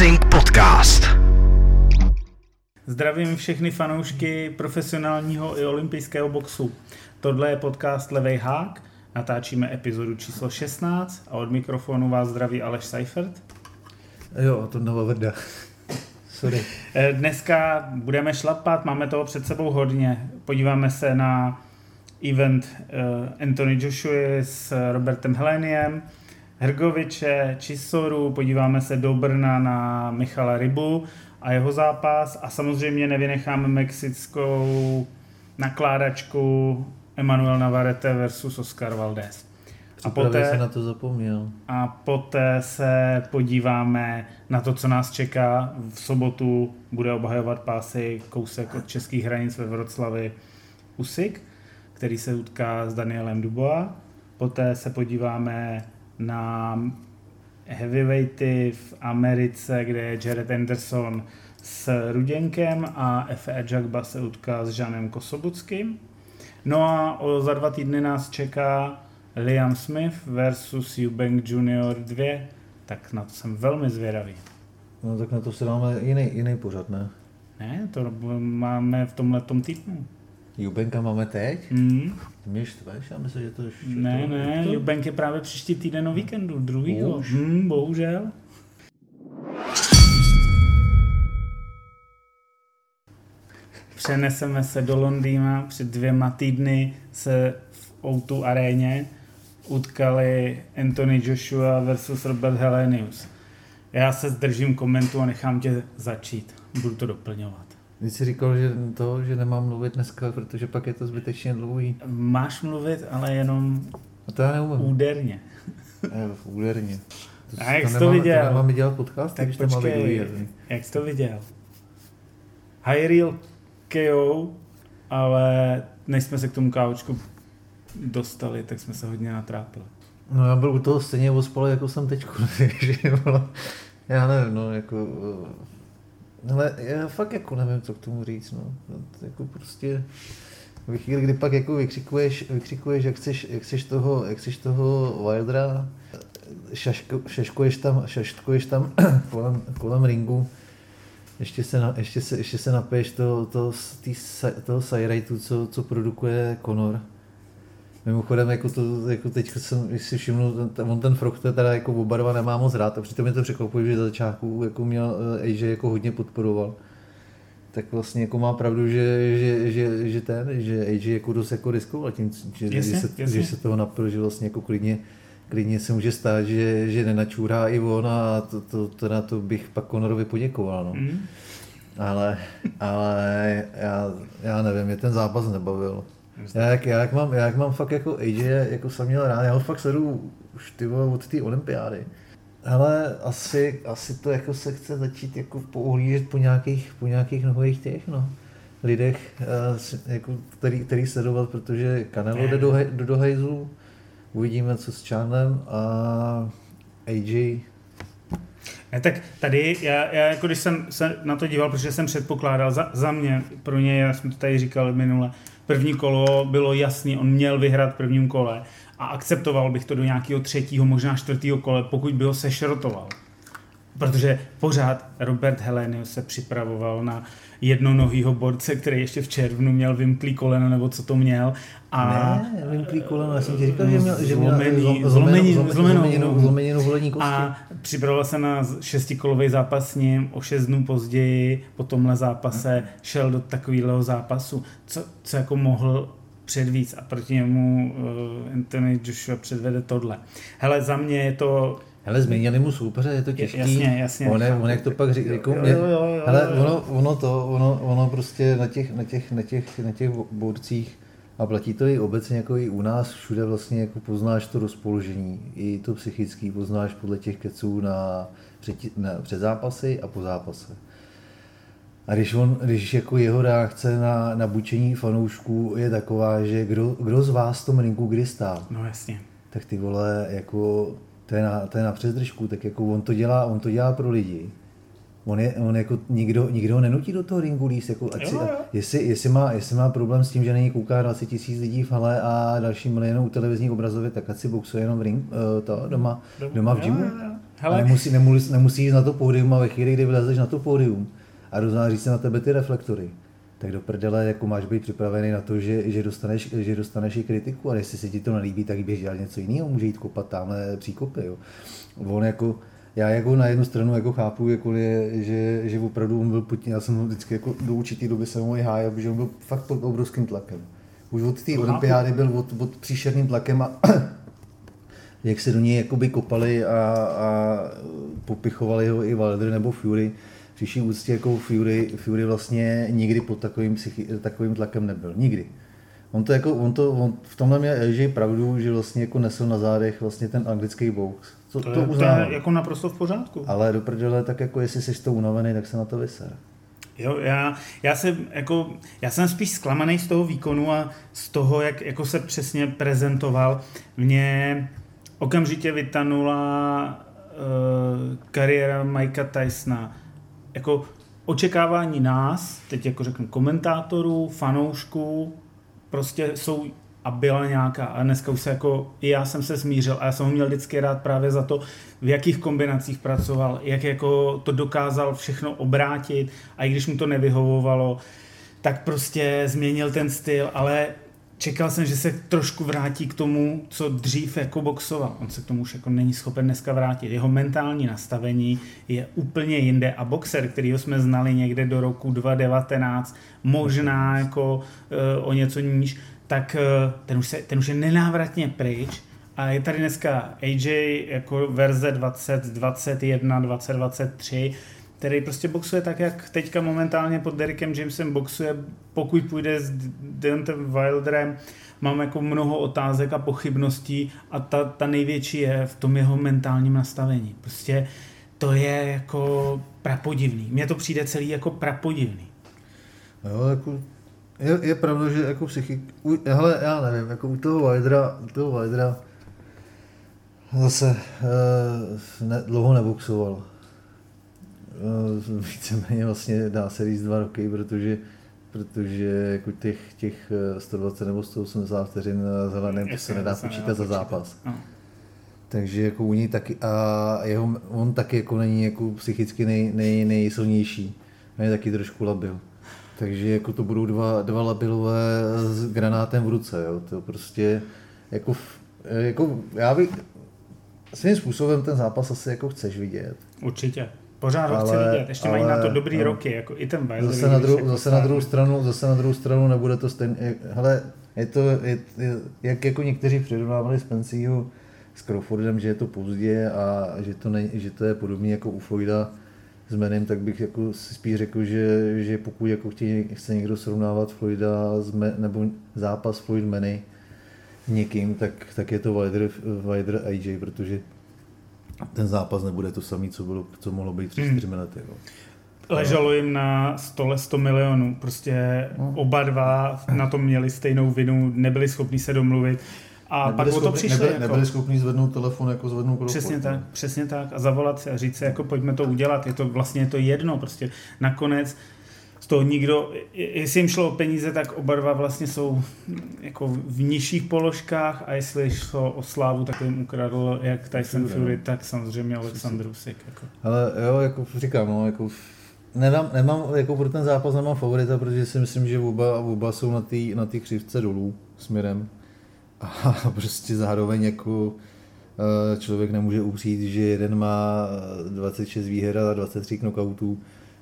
Boxing Podcast. Zdravím všechny fanoušky profesionálního i olympijského boxu. Tohle je podcast Levej hák, natáčíme epizodu číslo 16 a od mikrofonu vás zdraví Aleš Seifert. Jo, to nová vrda. Sorry. Eh, Dneska budeme šlapat, máme toho před sebou hodně. Podíváme se na event eh, Anthony Joshua s Robertem Heleniem, Hrgoviče, Čisoru, podíváme se do Brna na Michala Rybu a jeho zápas a samozřejmě nevynecháme mexickou nakládačku Emanuel Navarrete versus Oscar Valdez. A poté se na to zapomněl. A poté se podíváme na to, co nás čeká. V sobotu bude obhajovat pásy kousek od českých hranic ve Vroclavi Usik, který se utká s Danielem Dubois. Poté se podíváme na heavyweighty v Americe, kde je Jared Anderson s Ruděnkem a Efe Ajagba se utká s Žanem Kosobuckým. No a o, za dva týdny nás čeká Liam Smith versus Eubank Junior 2, tak na to jsem velmi zvědavý. No tak na to si dáme jiný, jiný pořad, ne? Ne, to máme v tomhle týdnu. Jubenka máme teď? Mm. Mě štveš? Já myslím, že to už... Ne, to, ne, to... Jubenk je právě příští týden o víkendu, druhýho. Už? Hmm, bohužel. Přeneseme se do Londýna. Před dvěma týdny se v O2 aréně utkali Anthony Joshua versus Robert Helenius. Já se zdržím komentu a nechám tě začít. Budu to doplňovat. Ty jsi říkal, že to, že nemám mluvit dneska, protože pak je to zbytečně dlouhý. Máš mluvit, ale jenom A to já neumím. úderně. Ne, úderně. To, A jak jsi to nemáme, viděl? To nemáme dělat podcast, Tak když to počkej, úderný. jak jsi to viděl? High Real KO, ale než jsme se k tomu kávočku dostali, tak jsme se hodně natrápili. No já byl u toho stejně ospalý, jako jsem teď, takže já nevím, no jako, ale já fakt jako nevím, co k tomu říct, no, To jako prostě, ve chvíli, kdy pak jako vykřikuješ, vykřikuješ jak, chceš, jak chceš toho, jak chceš toho Wildera, šaško, šaškuješ tam, šaškuješ tam kolem, kolem ringu, ještě se, na, ještě se, ještě se napiješ to, to, tý, toho sajrajtu, co, co produkuje Conor. Mimochodem, jako to, jako teď jsem si všiml, ten, on ten Frog teda jako oba dva nemá moc rád, a přitom mě to překvapuje, že za začátku jako měl eh, AJ jako hodně podporoval. Tak vlastně jako má pravdu, že, že, že, že ten, že AJ jako dost jako riskoval tím, že, Jasně, že, se, jasně. že se toho napil, že vlastně jako klidně, klidně se může stát, že, že nenačůrá i on a to, to, to, na to bych pak Conorovi poděkoval. No. Mm. Ale, ale já, já nevím, mě ten zápas nebavil. Já jak, já jak, mám, já jak mám fakt jako AJ, jako jsem měl rád, já ho fakt sleduju už ty vole, od té olympiády. Ale asi, asi to jako se chce začít jako pouhlížet po nějakých, po nějakých nových těch, no, lidech, eh, jako, který, který sledovat, protože Canelo jde do, do, do hejzu, uvidíme, co s Charnem a AJ, Ne, tak tady, já, já jako když jsem se na to díval, protože jsem předpokládal, za, za mě, pro něj, já jsem to tady říkal minule, první kolo bylo jasný, on měl vyhrát v prvním kole a akceptoval bych to do nějakého třetího, možná čtvrtého kole, pokud by ho sešrotoval. Protože pořád Robert Helenius se připravoval na jednonohýho borce, který ještě v červnu měl vymklý koleno, nebo co to měl. A ne, vymklý koleno, já jsem ti říkal, že měl, že měl Zlomený- zlom- zlomený- zlomenou, zlomeninu, kosti. A připravoval se na šestikolový zápas s ním, o šest dnů později po tomhle zápase šel do takového zápasu, co, co jako mohl předvíc a proti němu uh, Anthony Joshua předvede tohle. Hele, za mě je to Hele, změnili mu soupeře, je to těžký. jasně, jasně, On, je, on jak to pak říká, jako Jo, mě, jo, jo, jo, hele, jo. ono, ono to, ono, ono prostě na těch, na těch, na těch, na těch borcích, a platí to i obecně jako i u nás, všude vlastně jako poznáš to rozpoložení, i to psychický poznáš podle těch keců na, před, na, před zápasy a po zápase. A když, on, když jako jeho reakce na, na bučení fanoušků je taková, že kdo, kdo z vás v tom rinku kdy stál, No jasně. tak ty vole, jako, to je na, to je na přezdržku, tak jako on to dělá, on to dělá pro lidi. On, je, on jako nikdo, nikdo ho nenutí do toho ringu líst, jako ať si, Jo, jo. jestli, jestli, má, jestli má problém s tím, že není kouká 20 tisíc lidí v hale a další milionou televizních obrazovek, tak ať si boxuje jenom v ring, uh, to, doma, doma v gymu. jo, jo. Hele. Nemusí, nemusí, nemusí jít na to pódium a ve chvíli, kdy vylezeš na to pódium a roznáří se na tebe ty reflektory, tak do prdele jako máš být připravený na to, že, že, dostaneš, že dostaneš i kritiku a jestli se ti to nelíbí, tak běž dělat něco jiného, může jít kopat tamhle příkopy. Jo. On jako, já jako na jednu stranu jako chápu, jako je, že, že opravdu on byl Putin, já jsem vždycky jako do určitý doby jsem ho hájil, protože on byl fakt pod obrovským tlakem. Už od té olympiády byl od, od příšerným tlakem a jak se do něj jakoby kopali a, a popichovali ho i Wilder nebo Fury, přišli úctě jako Fury, Fury vlastně nikdy pod takovým, psychi, takovým tlakem nebyl. Nikdy. On to jako, on to, on v tomhle měl že pravdu, že vlastně jako nesl na zádech vlastně ten anglický box. Co, to, to, je, to je jako naprosto v pořádku. Ale do prdele, tak jako jestli jsi to unavený, tak se na to vyser. Jo, já, já, jsem, jako, já jsem spíš zklamaný z toho výkonu a z toho, jak jako se přesně prezentoval. Mě okamžitě vytanula uh, kariéra Mikea Tysona. Jako očekávání nás, teď jako řeknu komentátorů, fanoušků, prostě jsou a byla nějaká. A dneska už se jako, i já jsem se smířil a já jsem ho měl vždycky rád právě za to, v jakých kombinacích pracoval, jak jako to dokázal všechno obrátit a i když mu to nevyhovovalo, tak prostě změnil ten styl, ale čekal jsem, že se trošku vrátí k tomu, co dřív jako boxoval. On se k tomu už jako není schopen dneska vrátit. Jeho mentální nastavení je úplně jinde a boxer, kterýho jsme znali někde do roku 2019, možná jako uh, o něco níž, tak uh, ten už, se, ten už je nenávratně pryč a je tady dneska AJ jako verze 2021, 2023, který prostě boxuje tak, jak teďka momentálně pod Derekem Jamesem boxuje, pokud půjde s Deontem Wilderem, mám jako mnoho otázek a pochybností a ta, ta největší je v tom jeho mentálním nastavení. Prostě to je jako prapodivný. Mně to přijde celý jako prapodivný. Jo, jako je, je pravda, že jako psychik... U, hele, já nevím, jako u toho Wilder'a, u toho Wilder'a zase uh, ne, dlouho neboxoval. Uh, víceméně vlastně dá se říct dva roky, protože protože jako těch, těch 120 nebo 180 vteřin zeleným to se nedá počítat za zápas. No. Takže jako u něj taky, a jeho, on taky jako není jako psychicky nej, nej, nejsilnější. On je taky trošku labil. Takže jako to budou dva, dva labilové s granátem v ruce, jo. To prostě jako, jako já bych, svým způsobem ten zápas asi jako chceš vidět. Určitě. Pořád ho chci vidět, ještě ale, mají na to dobrý no, roky, jako i ten Wilder. Zase, na, dru, jako zase, na druhou stranu, zase na druhou stranu nebude to stejné, hele, je to, je, je, jak jako někteří přirovnávali Spenceryho s Crawfordem, že je to pozdě a že to, ne, že to je podobné jako u Floyda s Menem, tak bych jako si spíš řekl, že, že pokud jako chtějí, chce někdo srovnávat Floyda s Me, nebo zápas Floyd Meny někým, tak, tak je to Wilder, Wilder AJ, protože ten zápas nebude to samý, co, bylo, co mohlo být před hmm. čtyřmi lety. Jo. Leželo jim na stole 100 milionů. Prostě no. oba dva na tom měli stejnou vinu, nebyli schopni se domluvit. A nebyli pak schopni, o to přišli. Nebyli, jako, nebyli schopni zvednout telefon, jako zvednout krok. Přesně tak, přesně tak. A zavolat a říct si, jako pojďme to udělat. Je to vlastně je to jedno. Prostě nakonec z toho nikdo, jestli jim šlo o peníze, tak oba dva vlastně jsou jako v nižších položkách a jestli šlo o slávu, tak jim ukradl jak Tyson Fury, no. tak samozřejmě Alexander Usyk. Jako. Ale jo, jako říkám, no, jako nemám, nemám, jako pro ten zápas nemám favorita, protože si myslím, že oba, oba jsou na té na tý křivce dolů směrem a prostě zároveň jako eh, člověk nemůže upřít, že jeden má 26 výher a 23 knockoutů,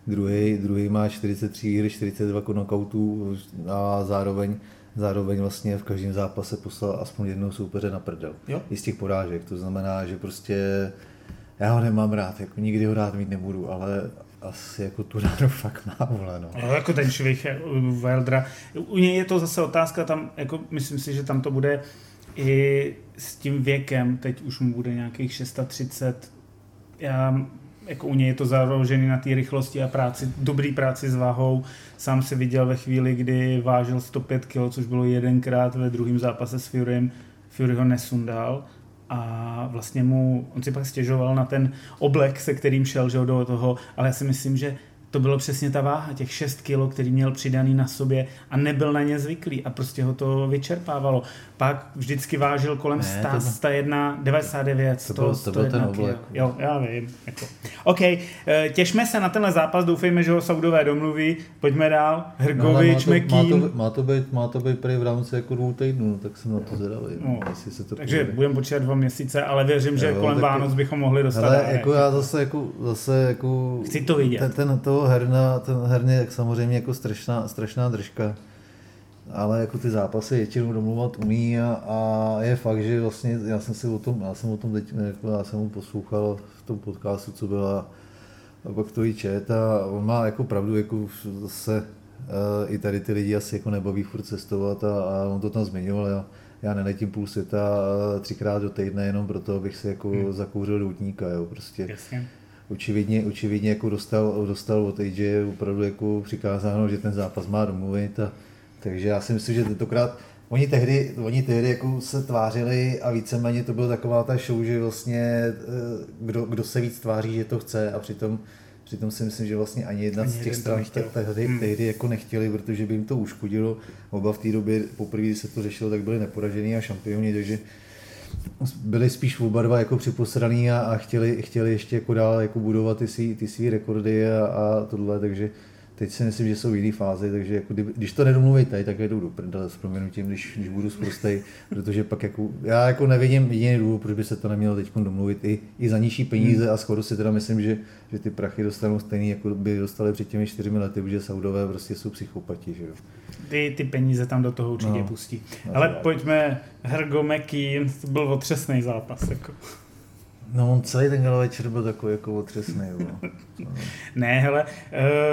druhý, druhý má 43 výher, 42 knockoutů a zároveň zároveň vlastně v každém zápase poslal aspoň jednou soupeře na prdel. Jo. I z těch porážek. To znamená, že prostě já ho nemám rád, jako nikdy ho rád mít nebudu, ale asi jako tu ránu fakt má, vole, no. no. jako ten člověk u Wildera. U něj je to zase otázka, tam, jako myslím si, že tam to bude i s tím věkem, teď už mu bude nějakých 630, já jako u něj je to založené na té rychlosti a práci, dobrý práci s váhou. Sám se viděl ve chvíli, kdy vážil 105 kg, což bylo jedenkrát ve druhém zápase s Furym. Fury ho nesundal a vlastně mu, on si pak stěžoval na ten oblek, se kterým šel že do toho, ale já si myslím, že to bylo přesně ta váha, těch 6 kilo, který měl přidaný na sobě a nebyl na ně zvyklý a prostě ho to vyčerpávalo. Pak vždycky vážil kolem Ne, 100, to byl- 101, 99, 100, To byl- to byl ten 101 oblek. kilo. Jo, já vím. Jako. OK, eh, těšme se na tenhle zápas, doufejme, že ho Saudové domluví. Pojďme dál. Hrgovič, No, má, to, má, to, má, to být, má to být prý v rámci jako dvou týdnů, no, tak jsem na to zvědavý, No, no, jestli se to Takže budeme počítat dva měsíce, ale věřím, že Jo, kolem Vánoc bychom mohli dostat Ale dárek. jako já zase jako, zase jako Chci to vidět. Ten, ten toho herna, ten herně je samozřejmě jako strašná, strašná držka. Ale jako ty zápasy většinou domluvat umí a, a, je fakt, že vlastně já jsem si o tom, já jsem o tom teď, jako já jsem mu poslouchal v tom podcastu, co byla a pak to i čet a on má jako pravdu, jako zase uh, i tady ty lidi asi jako nebaví furt cestovat a, a on to tam zmiňoval, já, já neletím půl světa eh, třikrát do týdne jenom proto, abych si jako hmm. zakouřil doutníka, jo, prostě Jasně. Očividně, očividně jako dostal, dostal od AJ opravdu jako přikázáno, že ten zápas má domluvit. A, takže já si myslím, že tentokrát Oni tehdy, oni tehdy jako se tvářili a víceméně to byla taková ta show, že vlastně eh, kdo, kdo se víc tváří, že to chce a přitom, přitom si myslím, že vlastně ani jedna Ani z těch stran tehdy, Hmm. tehdy jako nechtěli, protože by jim to uškodilo. Oba v té době, poprvé, když se to řešilo, tak byli neporažený a šampioni, takže byli spíš oba dva jako připosraný a, a chtěli, chtěli ještě jako dál jako budovat ty svý, ty svý rekordy a, a tohle, takže teď si myslím, že jsou v jiné fázi, takže jako kdyby, když to nedomluví tady, tak je jdou do prdele s proměnutím, když, když budu zprostej, protože pak jako, já jako nevidím jediný důvod, proč by se to nemělo teď domluvit i, i za nižší peníze a skoro si teda myslím, že, že ty prachy dostanou stejný, jako by dostali před těmi čtyřmi lety, protože Saudové prostě jsou psychopati, že jo. Ty, ty peníze tam do toho určitě No. pustí. No, Ale pojďme, Hergo Mekín, to byl otřesný zápas. Jako. No on celý ten večer byl takový jako otřesný. No. Ne, hele,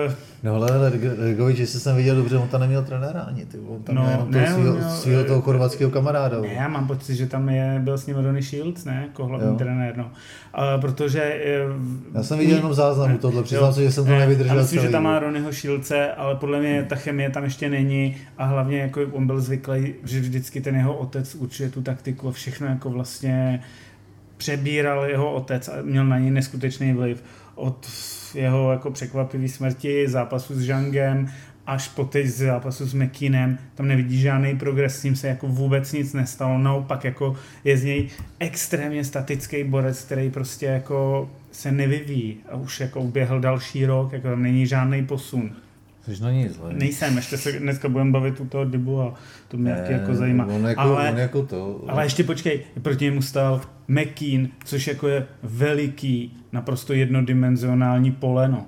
uh, No ale ale Regovič, jestli jsem viděl dobře, on tam neměl trenéra ani, ty. On tam No, jenom ne, toho svýho, měl, svýho toho eh, chorvatského kamaráda. ne, já mám pocit, že tam je, byl s ním Ronnie Shields, ne, jako hlavní Jo. trenér, no. Uh, protože... Uh, Já jsem viděl jenom záznam u tohle, přiznám se, že jsem to Ne, nevydržel Já myslím, celý, že tam má. Ronnieho Šilce, ale podle mě ta chemie tam ještě není a hlavně jako on byl zvyklý, že vždycky ten jeho otec určuje tu taktiku a všechno jako vlastně přebíral jeho otec a měl na něj neskutečný vliv. Od jeho jako překvapivý smrti, zápasu s Žangem, až po teď zápasu s Mekinem, tam nevidí žádný progres, s ním se jako vůbec nic nestalo, naopak jako je z něj extrémně statický borec, který prostě jako se nevyvíjí a už jako uběhl další rok, jako tam není žádný posun. Což na ní zle. Nejsem, ještě se dneska budeme bavit u toho Dybu a to mě taky jako zajímá. On jako, ale, on jako to. ale ještě počkej, proti němu stál McKean, což jako je veliký, naprosto jednodimenzionální poleno.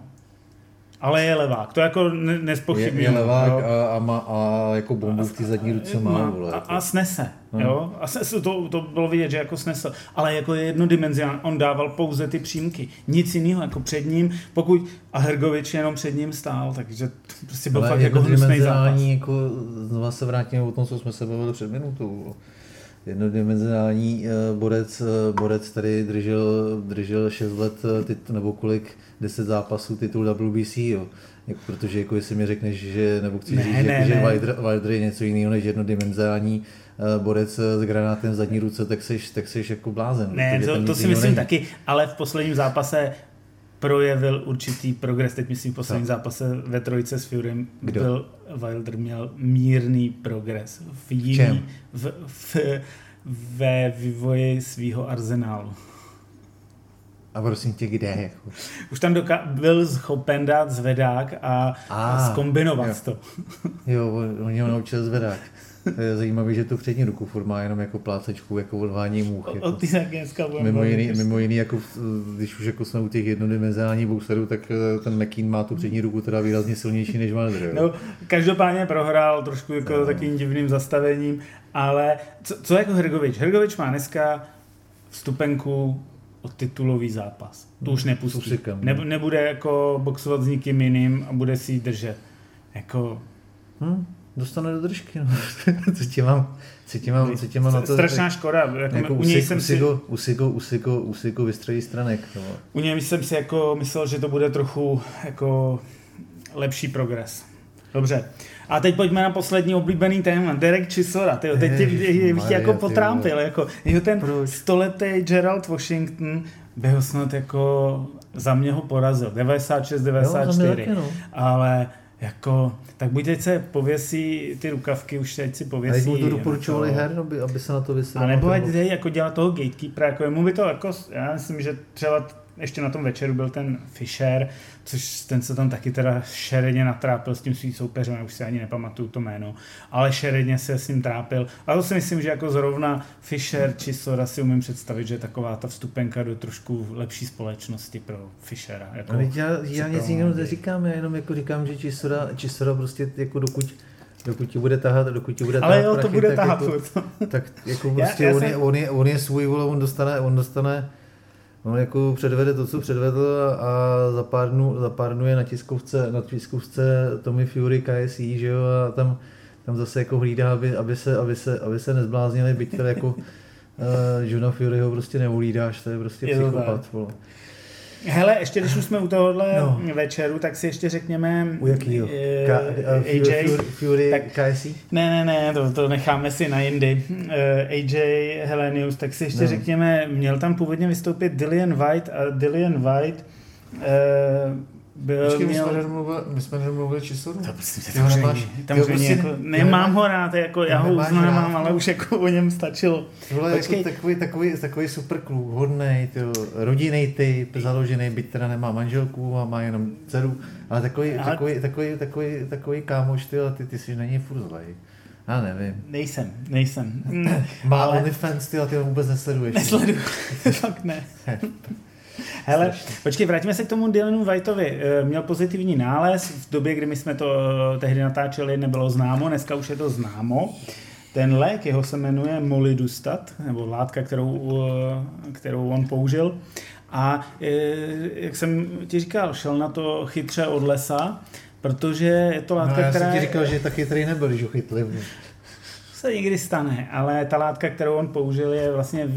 Ale je levák, to jako ne- je, je levák jo. a, a, má, a jako bombu v té zadní ruce má, Má- vole. a, jako. a snese, No. jo. A snese, to, to bylo vidět, že jako snesl. Ale jako je jednodimenzionální, on dával pouze ty přímky. Nic jiného, jako před ním, pokud a Hergovič jenom před ním stál, takže to prostě byl Ale fakt jako hnusný zápas. jednodimenzionální, jako, znova se vrátíme o tom, co jsme se bavili před minutou. Jednodimenzionální eh, borec, eh, borec tady držel, držel 6 let, eh, tit, nebo kolik, 10 zápasů titul WBC, jo. Jako, protože jako jestli mi řekneš, že, nebo chci Ne, říct, ne, že. Wilder, Wilder je něco jiného než jednodimenzionální eh, borec eh, s granátem v zadní ruce, tak seš, tak seš jako blázen. Ne, to, to si myslím není. taky, ale v posledním zápase projevil určitý progres, teď myslím v posledním Co? zápase ve trojice s Furym, Kdo? byl Wilder měl mírný progres v jiný, v, v, ve vývoji svého arzenálu. A prosím tě, kde? Jako? Už tam doka- byl schopen dát zvedák a, a A, skombinovat jo. to. Jo, on- ho naučil zvedák. To je zajímavé, že tu přední ruku furt má jenom jako plácečku, jako odvání. O, Jako. o ty taky dneska budeme Mimo jiný, mimo jiný, jako, v- když už jako jsme u těch jednodimenzionálních boxerů, tak eh, ten McKean má tu přední ruku teda výrazně silnější než Wilder. No, každopádně prohrál trošku jako No. takovým divným zastavením, ale co, co jako Hrgovič? Hrgovič má dneska vstupenku o titulový zápas. To už Hmm, nepustí. Usykám, Ne, no. nebude jako boxovat s nikým jiným a bude si ji držet. Jako, Hm, dostane do držky, no. co ti mám, co ti mám, co ti mám na to strašná škoda. Jako, jako u, něj jsem si, usigo, usigo, usigo vystřelí stranek. No. u něj jsem si jako myslel, že to bude trochu jako lepší progres. Dobře. A teď pojďme na poslední oblíbený téma. Derek Chisora. Tyjo, teď tě, bych tě jako potrámpil. Jako, jeho ten stoletý Gerald Washington byl snad jako za mě ho porazil. 96, 94. Jo, no. Ale jako, tak buď teď se pověsí ty rukavky, už teď si pověsí. A to doporučovali her, aby, aby se na to vysadil. A nebo ať jako dělat toho gatekeepera, jako jemu by to jako, já myslím, že třeba ještě na tom večeru byl ten Fisher, což ten se tam taky teda šeredně natrápil s tím svým soupeřem, já už si ani nepamatuju to jméno, ale šeredně se s ním trápil. A to si myslím, že jako zrovna Fisher či Sora si umím představit, že je taková ta vstupenka do trošku lepší společnosti pro Fishera. Jako ale já, já nic jiného neříkám, já jenom jako říkám, že Chisora, Chisora prostě jako dokud dokud ti bude tahat, dokud ti bude tahat Ale jo, prachy, to bude tak tahat. Jako, tak jako prostě já, já on, jsem... je, on, je, on je svůj vole, on dostane, on dostane On jako předvede to, co předvedl a za pár dnů, za pár dnů je na tiskovce, na tiskovce Tommy Fury KSI, že jo, a tam, tam zase jako hlídá, aby, aby, se, aby, se, aby se nezbláznili, byť teda jako uh, Johna Furyho prostě neulídáš, to je prostě psychopat. Hele, ještě když už jsme u tohohle no. večeru, tak si ještě řekněme... U jakýho? Uh, Ka- uh, AJ. Fury, Fury tak, KSI? Ne, ne, ne, to, to necháme si na jindy. Uh, AJ Helenius, tak si ještě no. řekněme, měl tam původně vystoupit Dillian White a Dillian White uh, byl, Počkej, měl... my jsme nemluvili, my jsme nemluvili Čisoru. To prostě tam nemáš, tam prostě jako, nemám ho rád, jako, já ho uznávám, ale už jako o něm stačilo. Tohle je jako takový, takový, takový super kluk, hodnej, rodinný typ, založený, byť teda nemá manželku a má jenom dceru, ale takový, ale... takový, takový, takový, takový kámoš, ty, ty, ty jsi není furt zlej. Já nevím. Nejsem, nejsem. Má ale... OnlyFans, ty, a ty ho vůbec nesleduješ. Nesleduju, fakt ne. Hele, počkej, vrátíme se k tomu Dylanu Whiteovi. Eh, měl pozitivní nález, v době, kdy my jsme to eh, tehdy natáčeli, nebylo známo, dneska už je to známo. Ten lék, jeho se jmenuje molidustat, nebo látka, kterou, eh, kterou on použil. A jak jsem ti říkal, šel na to chytře od lesa, protože je to látka, no, já která... jsem ti říkal, že taky tady nebyl, když ho chytli se někdy stane, ale ta látka, kterou on použil, je vlastně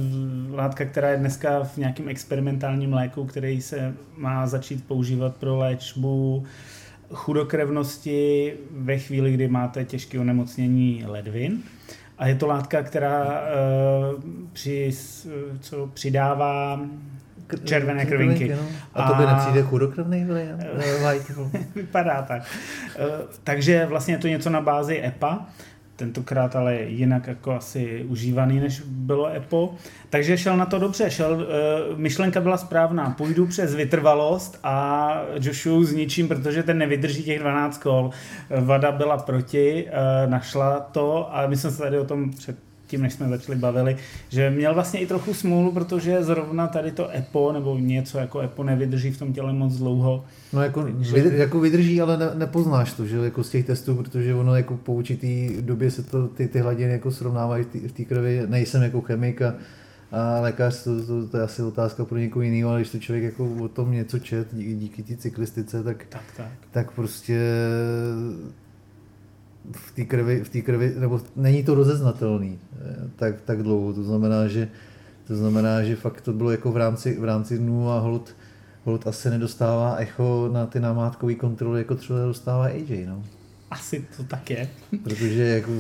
látka, která je dneska v nějakém experimentálním léku, který se má začít používat pro léčbu chudokrevnosti ve chvíli, kdy máte těžké onemocnění ledvin. A je to látka, která uh, při, co přidává červené krvinky. No. A to by nepřijde chudokrevný Vypadá tak. Uh, takže vlastně je to něco na bázi EPA tentokrát ale jinak jako asi užívaný, než bylo EPO. Takže šel na to dobře, šel, uh, myšlenka byla správná, půjdu přes vytrvalost a Joshua zničím, protože ten nevydrží těch 12 kol. Vada byla proti, uh, našla to a my jsme se tady o tom před tím, než jsme začali bavili, že měl vlastně i trochu smůlu, protože zrovna tady to EPO nebo něco jako EPO nevydrží v tom těle moc dlouho. No jako, vydr, jako vydrží, ale ne, nepoznáš to, že jako z těch testů, protože ono jako po určitý době se to, ty, ty hladiny jako srovnávají v té krvi, nejsem jako chemik a, a lékař, to, to, to, je asi otázka pro někoho jiného, ale když to člověk jako o tom něco čet díky, díky té cyklistice, tak, tak, tak. tak prostě v té krvi, v té krvi, nebo není to rozeznatelný eh, tak, tak dlouho. To znamená, že to znamená, že fakt to bylo jako v rámci, v rámci dnů a hold, hold asi nedostává echo na ty namátkové kontroly, jako třeba dostává AJ, no. Asi to tak je. Protože jako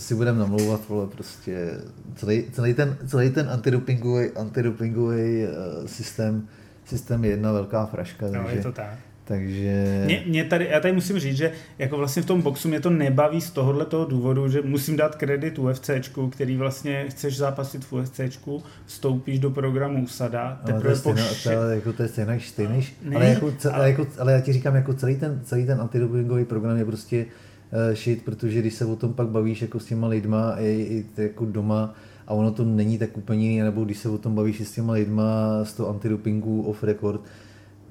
si budeme namlouvat, vole, prostě celý, celý ten, celý ten antidopingový, antidopingový uh, systém, systém je jedna velká fraška. No, takže, je to tak. Takže... Mě, mě tady, já tady musím říct, že jako vlastně v tom boxu mě to nebaví z tohohle toho důvodu, že musím dát kredit UFCčku, který vlastně chceš zápasit v UFCčku, vstoupíš do programu USADA, ale to je ale jako to je stejný, stejný no, ale, jako, ale, ale, jako, ale já ti říkám, jako celý ten, celý ten antidopingový program je prostě uh, shit, protože když se o tom pak bavíš jako s těma lidma i, i jako doma, a ono to není tak úplně jiný, nebo když se o tom bavíš s těma lidma z toho antidopingu off record,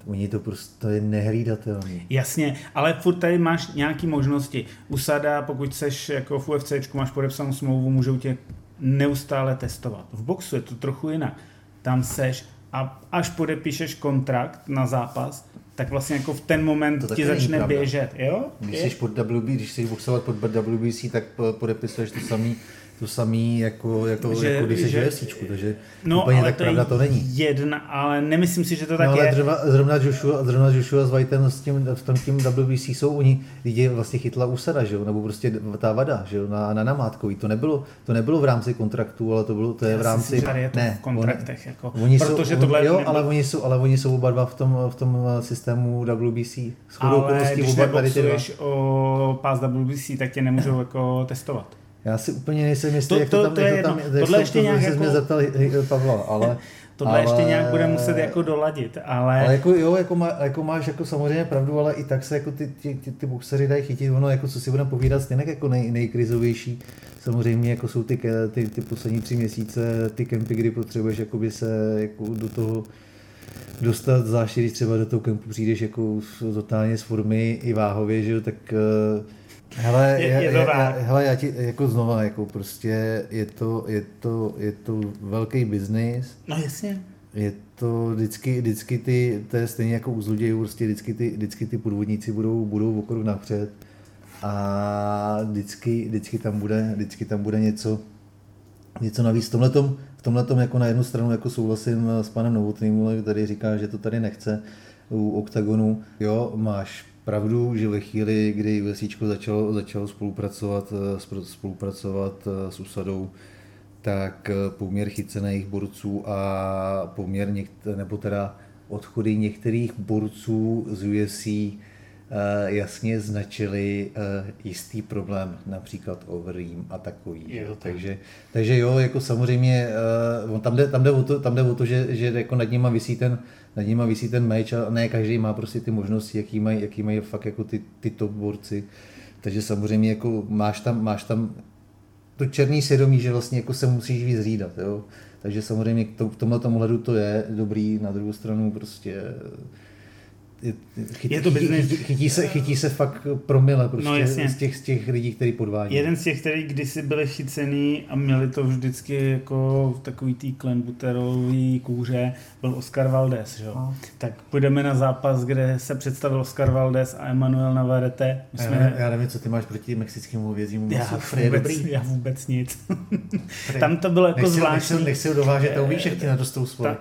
Oni to prostě je nehlídatelné. Jasně, ale furt tady máš nějaké možnosti. Usada, pokud seš jako v UFC, máš podepsanou smlouvu, můžou tě neustále testovat. V boxu je to trochu jinak. Tam seš a až podepíšeš kontrakt na zápas, tak vlastně jako v ten moment to ti začne běžet, jo? Když jsi pod WB, když jsi boxovat pod WBC, tak podepisuješ to samý to samý, jako, jako, Že- jako když že- v UFCčku, takže No, úplně tak pravda je to není. Jedna, ale nemyslím si, že to tak no, ale je. zrovna, zrovna, Joshua, zrovna Joshua s Whiteem s tím, v tom tím WBC jsou oni, lidi vlastně chytla úsada, že jo? nebo prostě ta vada, že jo? na, na namátkový. To nebylo, to nebylo v rámci kontraktu, ale to, bylo, to je v rámci... myslím, je to ne, v kontraktech. Jako, Oni protože jsou, tohle jo, nebylo- ale oni jsou, ale oni jsou oba dva v tom, v tom systému WBC. Shodou ale když oba tady ty o pás WBC, tak tě nemůžou jako testovat. Já si úplně nejsem jistý, To- jak to- to, tam, to je jak to tam, jedno. jak Tohle to- ještě to, nějak jako- mě zeptal Pavla, ale... Tohle ale, ještě nějak bude muset jako doladit, ale, Ale jako, jo, jako, má, jako, máš jako samozřejmě pravdu, ale i tak se jako ty, ty, ty, ty boxery dají chytit, ono jako co si budeme povídat, stejně jako nej, nejkrizovější, samozřejmě jako jsou ty, ty, ty poslední tři měsíce, ty kempy, kdy potřebuješ jakoby se jako do toho dostat, zvláště když třeba do toho kempu přijdeš jako totálně z formy i váhově, že jo, tak eh, Hele, Je- já, je to já, hele, já ti jako znova, jako prostě je to, je to, je to velký biznis, no jasně. je to vždycky, vždycky ty, to je stejně jako u zlodějů, prostě vždycky ty, vždycky ty podvodníci budou, budou o krok napřed a vždycky, vždycky, tam bude, vždycky tam bude něco, něco navíc. V tomhletom, v tomhletom jako na jednu stranu jako souhlasím s panem Novotným, který říká, že to tady nechce u OKTAGONu. Jo, máš pravdu, že ve chvíli, kdy USCčko začalo, začalo spolupracovat, eh, spolupracovat eh, s USADou, tak eh, poměr chycených borců a poměr někt- nebo teda odchody některých borců z UFC jasně značili eh, jistý problém, například overeem a takový. Je to tak. takže, takže jo, jako samozřejmě, tam jde, tam jde o to, tam jde o to že, že jako nad nima visí ten, nad nima visí ten meč a ne každý má prostě ty možnosti, jaký mají, jaký mají fakt jako ty, ty top borci. Takže samozřejmě jako máš tam, máš tam to černý svědomí, že vlastně jako se musíš víc hlídat, jo. Takže samozřejmě to, v tomhle hledu to je dobrý, na druhou stranu prostě je, chyt, Je to chytí, business. chytí, chytí, se, chytí se fakt promile prostě No, jasně. z, těch, z těch lidí, kteří podvádí. Jeden z těch, který kdysi byli chycený a měli to vždycky jako v takový tý klenbuterový kůře, byl Oscar Valdez, že jo? No. Tak půjdeme na zápas, kde se představil Oscar Valdez a Emanuel Navarrete. My Já, jsme, nevím, já nevím, co ty máš proti mexickému vězímu já, je dobrý. já vůbec nic. Tam to bylo jako nechci, zvláštní. Nechci, nechci ho dovážet a uvíš, jak ti na to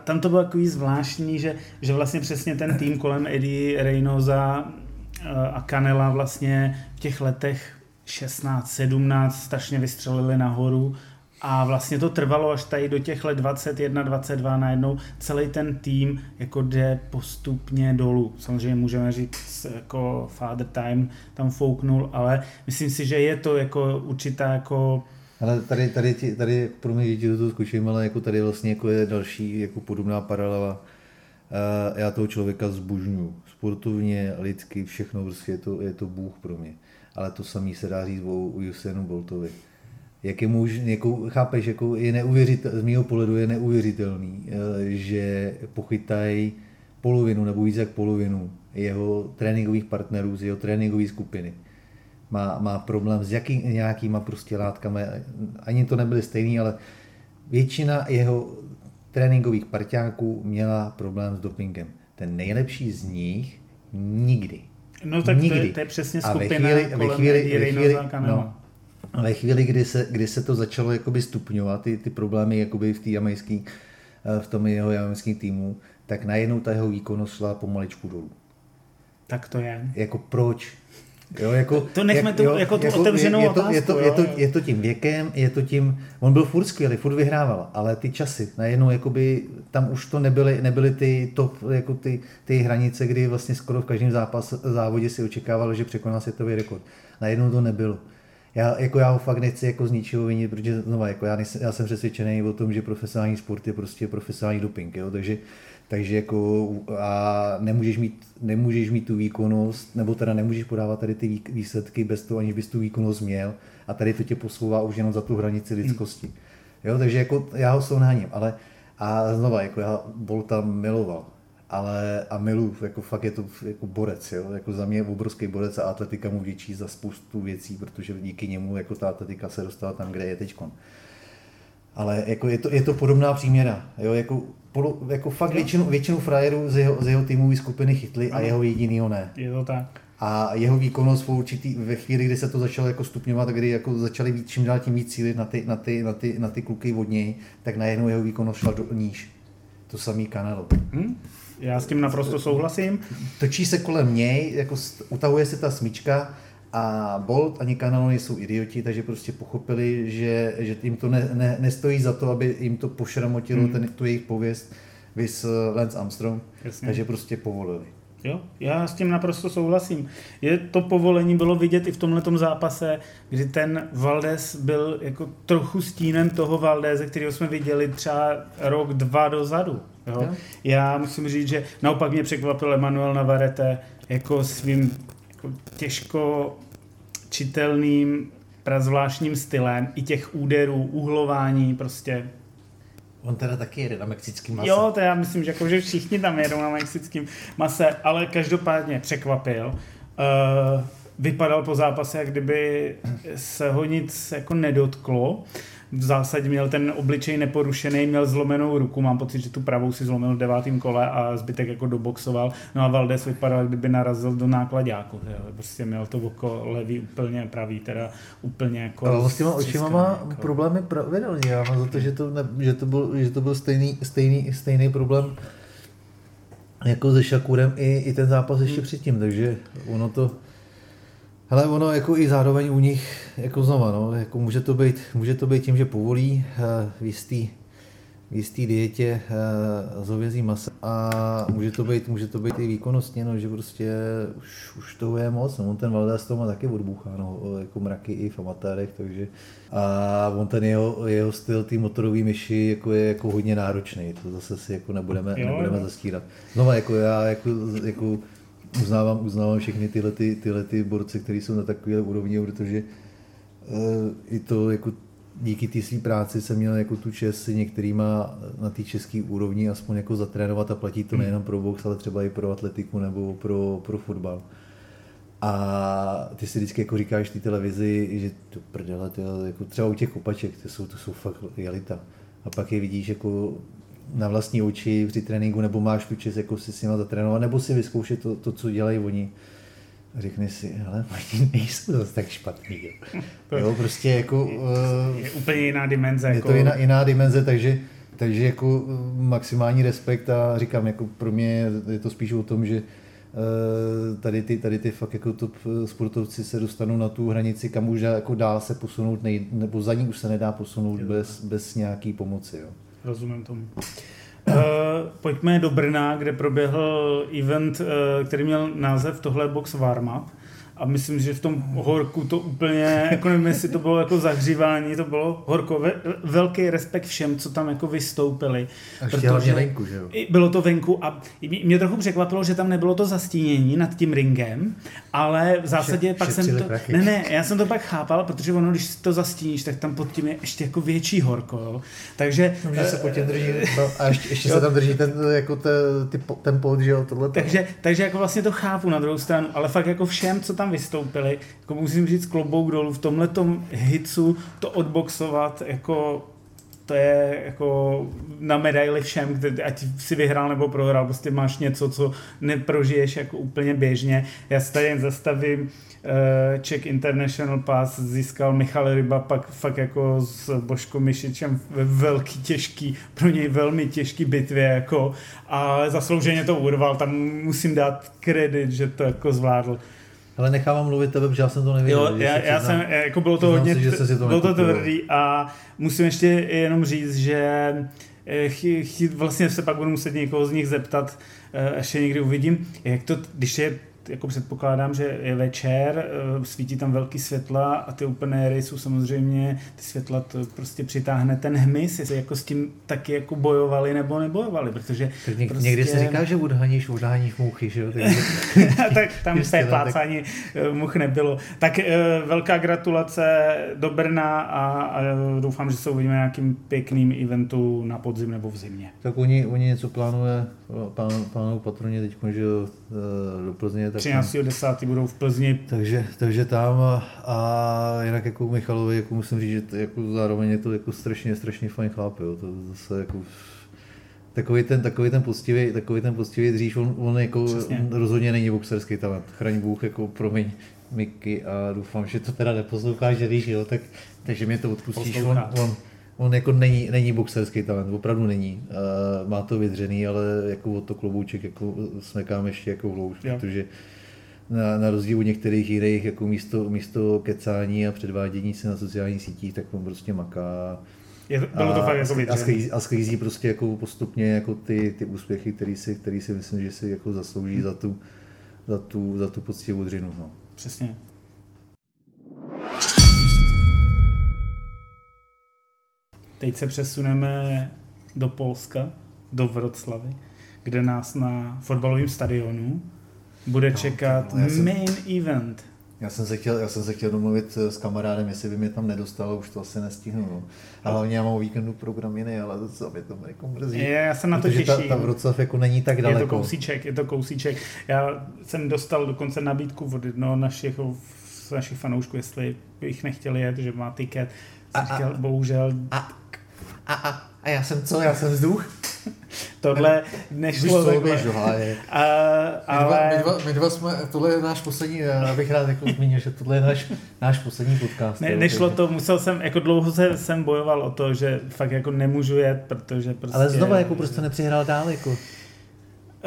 tam to bylo takový zvláštní, že, že vlastně přesně ten tým kolem Eddie Reynosa eh, a Canela vlastně v těch letech 16, 17 strašně vystřelili nahoru a vlastně to trvalo až tady do těch let 21, 22 najednou celý ten tým jako jde postupně dolů. Samozřejmě můžeme říct jako father time tam fouknul, ale myslím si, že je to jako určitá jako Ale tady, tady, ti- tady pro mě děti toho skočím, ale jako tady vlastně jako je další jako podobná paralela. Uh, já toho člověka zbožňuju. Sportovně, lidsky, všechno, prostě je to, je to bůh pro mě. Ale to samý se dá říct o Usainu Boltovi. Jak je muž, jako, chápeš, jako je neuvěřitel, z mého pohledu je neuvěřitelný, eh, že pochytají polovinu nebo víc jak polovinu jeho tréninkových partnerů z jeho tréninkové skupiny má, má problém s jaký, nějakýma prostě látkami, ani to nebyly stejný, ale většina jeho tréninkových parťáků měla problém s dopingem. Ten nejlepší z nich nikdy. No tak to nikdy. je, to je přesně A ve skupina chvíli- ve kolem chvíli- Eddie ve chvíli- a Canela. no. A ve chvíli, kdy se, kdy se to začalo jakoby stupňovat, ty, ty problémy jakoby v té jamajský, v tom jeho jamajském týmu, tak najednou ta jeho výkonnost šla pomaličku dolů. Tak to je. Jako proč? Jo, jako, To nechme tu- jako tu otevřenou je, je, to, je, to, otázku, je, to, jo. je to tím věkem, je to tím, on byl furt skvělý, furt vyhrával, ale ty časy, najednou jakoby, tam už to nebyly, nebyly ty top, jako ty, ty hranice, kdy vlastně skoro v každém zápas, závodě si očekával, že překoná světový rekord. Najednou to nebylo. Já, jako já ho fakt nechci jako z ničeho vinit, protože znova, jako já, nejsem, já jsem přesvědčený o tom, že profesionální sport je prostě profesionální doping, jo? takže takže jako a nemůžeš mít, nemůžeš mít tu výkonnost, nebo teda nemůžeš podávat tady ty vý- výsledky bez toho, aniž bys tu výkonnost měl. A tady to tě posouvá už jenom za tu hranici lidskosti. Jo, takže jako já ho s tou naháním, ale a znova, jako já Bolta miloval, ale a miluju, jako fakt je to jako borec, jo? jako za mě je obrovský borec a atletika mu vděčí za spoustu věcí, protože díky němu jako ta atletika se dostala tam, kde je teďkon. Ale jako je, to, je to podobná příměra. Jo? Jako, polo, jako fakt většinu, většinu frajerů z jeho, z jeho týmové skupiny chytli a Ano. jeho jedinýho ne. Je to tak. a jeho výkonnost v určitý, ve chvíli, kdy se to začalo jako stupňovat, kdy jako začaly být čím dál tím víc cílit na ty, na ty, na ty, na ty kluky od něj, tak najednou jeho výkonnost šla do, níž. To samý Canelo. Hm? Já s tím naprosto souhlasím. Točí se kolem něj, jako utahuje se ta smyčka a Bolt ani Canelo nejsou idioti, takže prostě pochopili, že, že jim to ne, ne, nestojí za to, aby jim to pošramotilo hmm. ten, tu jejich pověst, vys Lance Armstrong, Jasně. takže prostě povolili. Jo, já s tím naprosto souhlasím. Je, to povolení bylo vidět i v tomhle zápase, kdy ten Valdez byl jako trochu stínem toho Valdeze, kterého jsme viděli třeba rok, dva dozadu. Jo? Jo. Já musím říct, že naopak mě překvapil Emanuel Navarrete jako svým jako těžko čitelným, prazvláštním stylem, i těch úderů, uhlování, prostě On teda taky jede na mexickém mase. Jo, to já myslím, že, jako, že všichni tam jedou na mexickém mase, ale každopádně překvapil. Uh, vypadal po zápase, jak kdyby se ho nic jako nedotklo v zásadě měl ten obličej neporušený, měl zlomenou ruku, mám pocit, že tu pravou si zlomil v devátém kole a zbytek jako doboxoval. No a Valdez vypadal, kdyby narazil do nákladáku. Prostě měl to oko levý úplně pravý, teda úplně jako... Ale s těma očima má jako... problémy pravidelně. Já mám za to, že to, ne, že to byl, že to byl stejný, stejný, stejný problém jako se Šakurem i, i ten zápas ještě hmm. předtím, takže ono to ale ono jako i zároveň u nich, jako znova, no, jako může, to být, může to být tím, že povolí uh, v jistý, v jistý dietě uh, z hovězí masa a může to být, může to být i výkonnostně, no, že prostě už, už to je moc, no, on ten Valdez to má taky odbůchá, no, jako mraky i v amatérech, takže a on ten jeho, jeho styl, ty motorové myši jako je jako hodně náročný, to zase si jako nebudeme, nebudeme zastírat. Znova, jako já jako, jako uznávám, uznávám všechny tyhle, ty, tyhle ty borce, kteří jsou na takové úrovni, protože uh, i to jako díky té své práci jsem měl jako tu čest si některýma na té české úrovni aspoň jako zatrénovat a platí to hmm. nejenom pro box, ale třeba i pro atletiku nebo pro, pro fotbal. A ty si vždycky jako říkáš té televizi, že to prdele, to, jako třeba u těch kopaček, to jsou, to jsou fakt jelita. A pak je vidíš jako na vlastní oči při tréninku, nebo máš tu čest jako si s nima zatrénovat, nebo si vyzkoušet to, to co dělají oni. A řekne si, ale oni nejsou zase tak špatný. Jo. jo prostě jako... Je, je úplně jiná dimenze. Je jako... to jiná, jiná dimenze, takže, takže jako eh, maximální respekt a říkám, jako pro mě je to spíš o tom, že eh, tady ty, tady ty fakt jako top eh, sportovci se dostanou na tu hranici, kam už jako dá se posunout, nej, nebo za ní už se nedá posunout bez, bez nějaký pomoci. Jo. Rozumím tomu. Uh, pojďme do Brna, kde proběhl event, uh, který měl název Tohle box warm-up a myslím, že v tom horku to úplně, jako nevím, jestli to bylo jako zahřívání, to bylo horko, ve, velký respekt všem, co tam jako vystoupili. A ještě hlavně venku, že jo? Bylo to venku a mě trochu překvapilo, že tam nebylo to zastínění nad tím ringem, ale v zásadě Vše, pak jsem to, prachy. ne, ne, já jsem to pak chápal, protože ono, když to zastíníš, tak tam pod tím je ještě jako větší horko, jo. Takže... No, že se pod tím drží, no, a ještě, ještě se tam drží ten, jako te, ty, ten pod, že jo, tohle. Takže, takže jako vlastně to chápu na druhou stranu, ale fakt jako všem, co tam vystoupili, jako musím říct klobouk dolů v tomhle hitsu to odboxovat, jako to je jako na medaili všem, ať si vyhrál nebo prohrál, prostě máš něco, co neprožiješ jako úplně běžně. Já se tady jen zastavím, eh, Czech International Pass získal Michal Ryba pak fakt jako s Božkou Myšičem ve velký těžký, pro něj velmi těžký bitvě jako a zaslouženě to urval, tam musím dát kredit, že to jako zvládl. Ale nechávám mluvit tebe, protože já jsem to nevěděl. Jo, já, já jsem, jako bylo to hodně, si, že si to bylo to tvrdý a musím ještě jenom říct, že eh, vlastně se pak budu muset někoho z nich zeptat, eh, ještě někdy uvidím, jak to, když je jako předpokládám, že je večer, eh, svítí tam velký světla a ty open airy jsou samozřejmě, ty světla to prostě přitáhne ten hmyz, jestli jako s tím taky jako bojovali nebo nebojovali, protože tak něk, prostě... Někdy se říká, že odhaníš, odhaníš muchy, že jo? tak tam té plácání tak... Eh, much nebylo. Tak eh, velká gratulace do Brna a, a doufám, že se uvidíme nějakým pěkným eventu na podzim nebo v zimě. Tak oni, oni něco plánuje, plán, plánují patroně teď, že do Plzně 13.10. budou v Plzni. Takže, takže tam a, jinak jako Michalovi jako musím říct, že to, jako zároveň je to jako strašně, strašně fajn chlap, jo. To zase jako Takový ten, takový ten poctivý, takový ten poctivý dřív, on, on jako Přesně. rozhodně není boxerský talent. Chraň Bůh, jako promiň Miky a doufám, že to teda neposloucháš, že když jo, tak, takže mě to odpustíš. Poslouchá. on, on, jako není, není boxerský talent, opravdu není. Uh, má to vydřený, ale jako od to klobouček jako smekám ještě jako hlouš, Jo. protože na, na rozdíl od některých jiných, jako místo, místo kecání a předvádění se na sociálních sítích, tak on prostě maká Je, to- bylo to a, fakt jako a, sklízí, a sklízí prostě jako postupně jako ty, ty úspěchy, který si, který si myslím, že si jako zaslouží za tu, za tu, za tu poctivou dřinu. No. Přesně. Teď se přesuneme do Polska, do Vroclavy, kde nás na fotbalovém stadionu bude čekat no, jsem- main event. Já jsem, se chtěl, já jsem se chtěl domluvit s kamarádem, jestli by mě tam nedostalo, už to asi nestihnu. No. A hlavně já mám o víkendu program jiný, ale to co mě to jako mrzí. Je, já se na to Protože ta, těším. ta Wroclaw jako není tak Je to daleko. kousíček, je to kousíček. Já jsem dostal dokonce nabídku od jednoho našich, našich fanoušků, jestli bych nechtěl jet, že má tiket. Jsem A- a- říkal, bohužel, A, a, a, a já jsem co? Já jsem vzduch? tohle Víš nešlo co, takhle. A, My dva, ale my, dva, my dva jsme, tohle je náš poslední, já bych rád jako zmínil, že tohle je náš, náš poslední podcast. ne, nešlo to, musel jsem, jako dlouho se, jsem bojoval o to, že fakt jako nemůžu jet, protože prostě... Ale znova jako prostě nepřihrál dál, jako.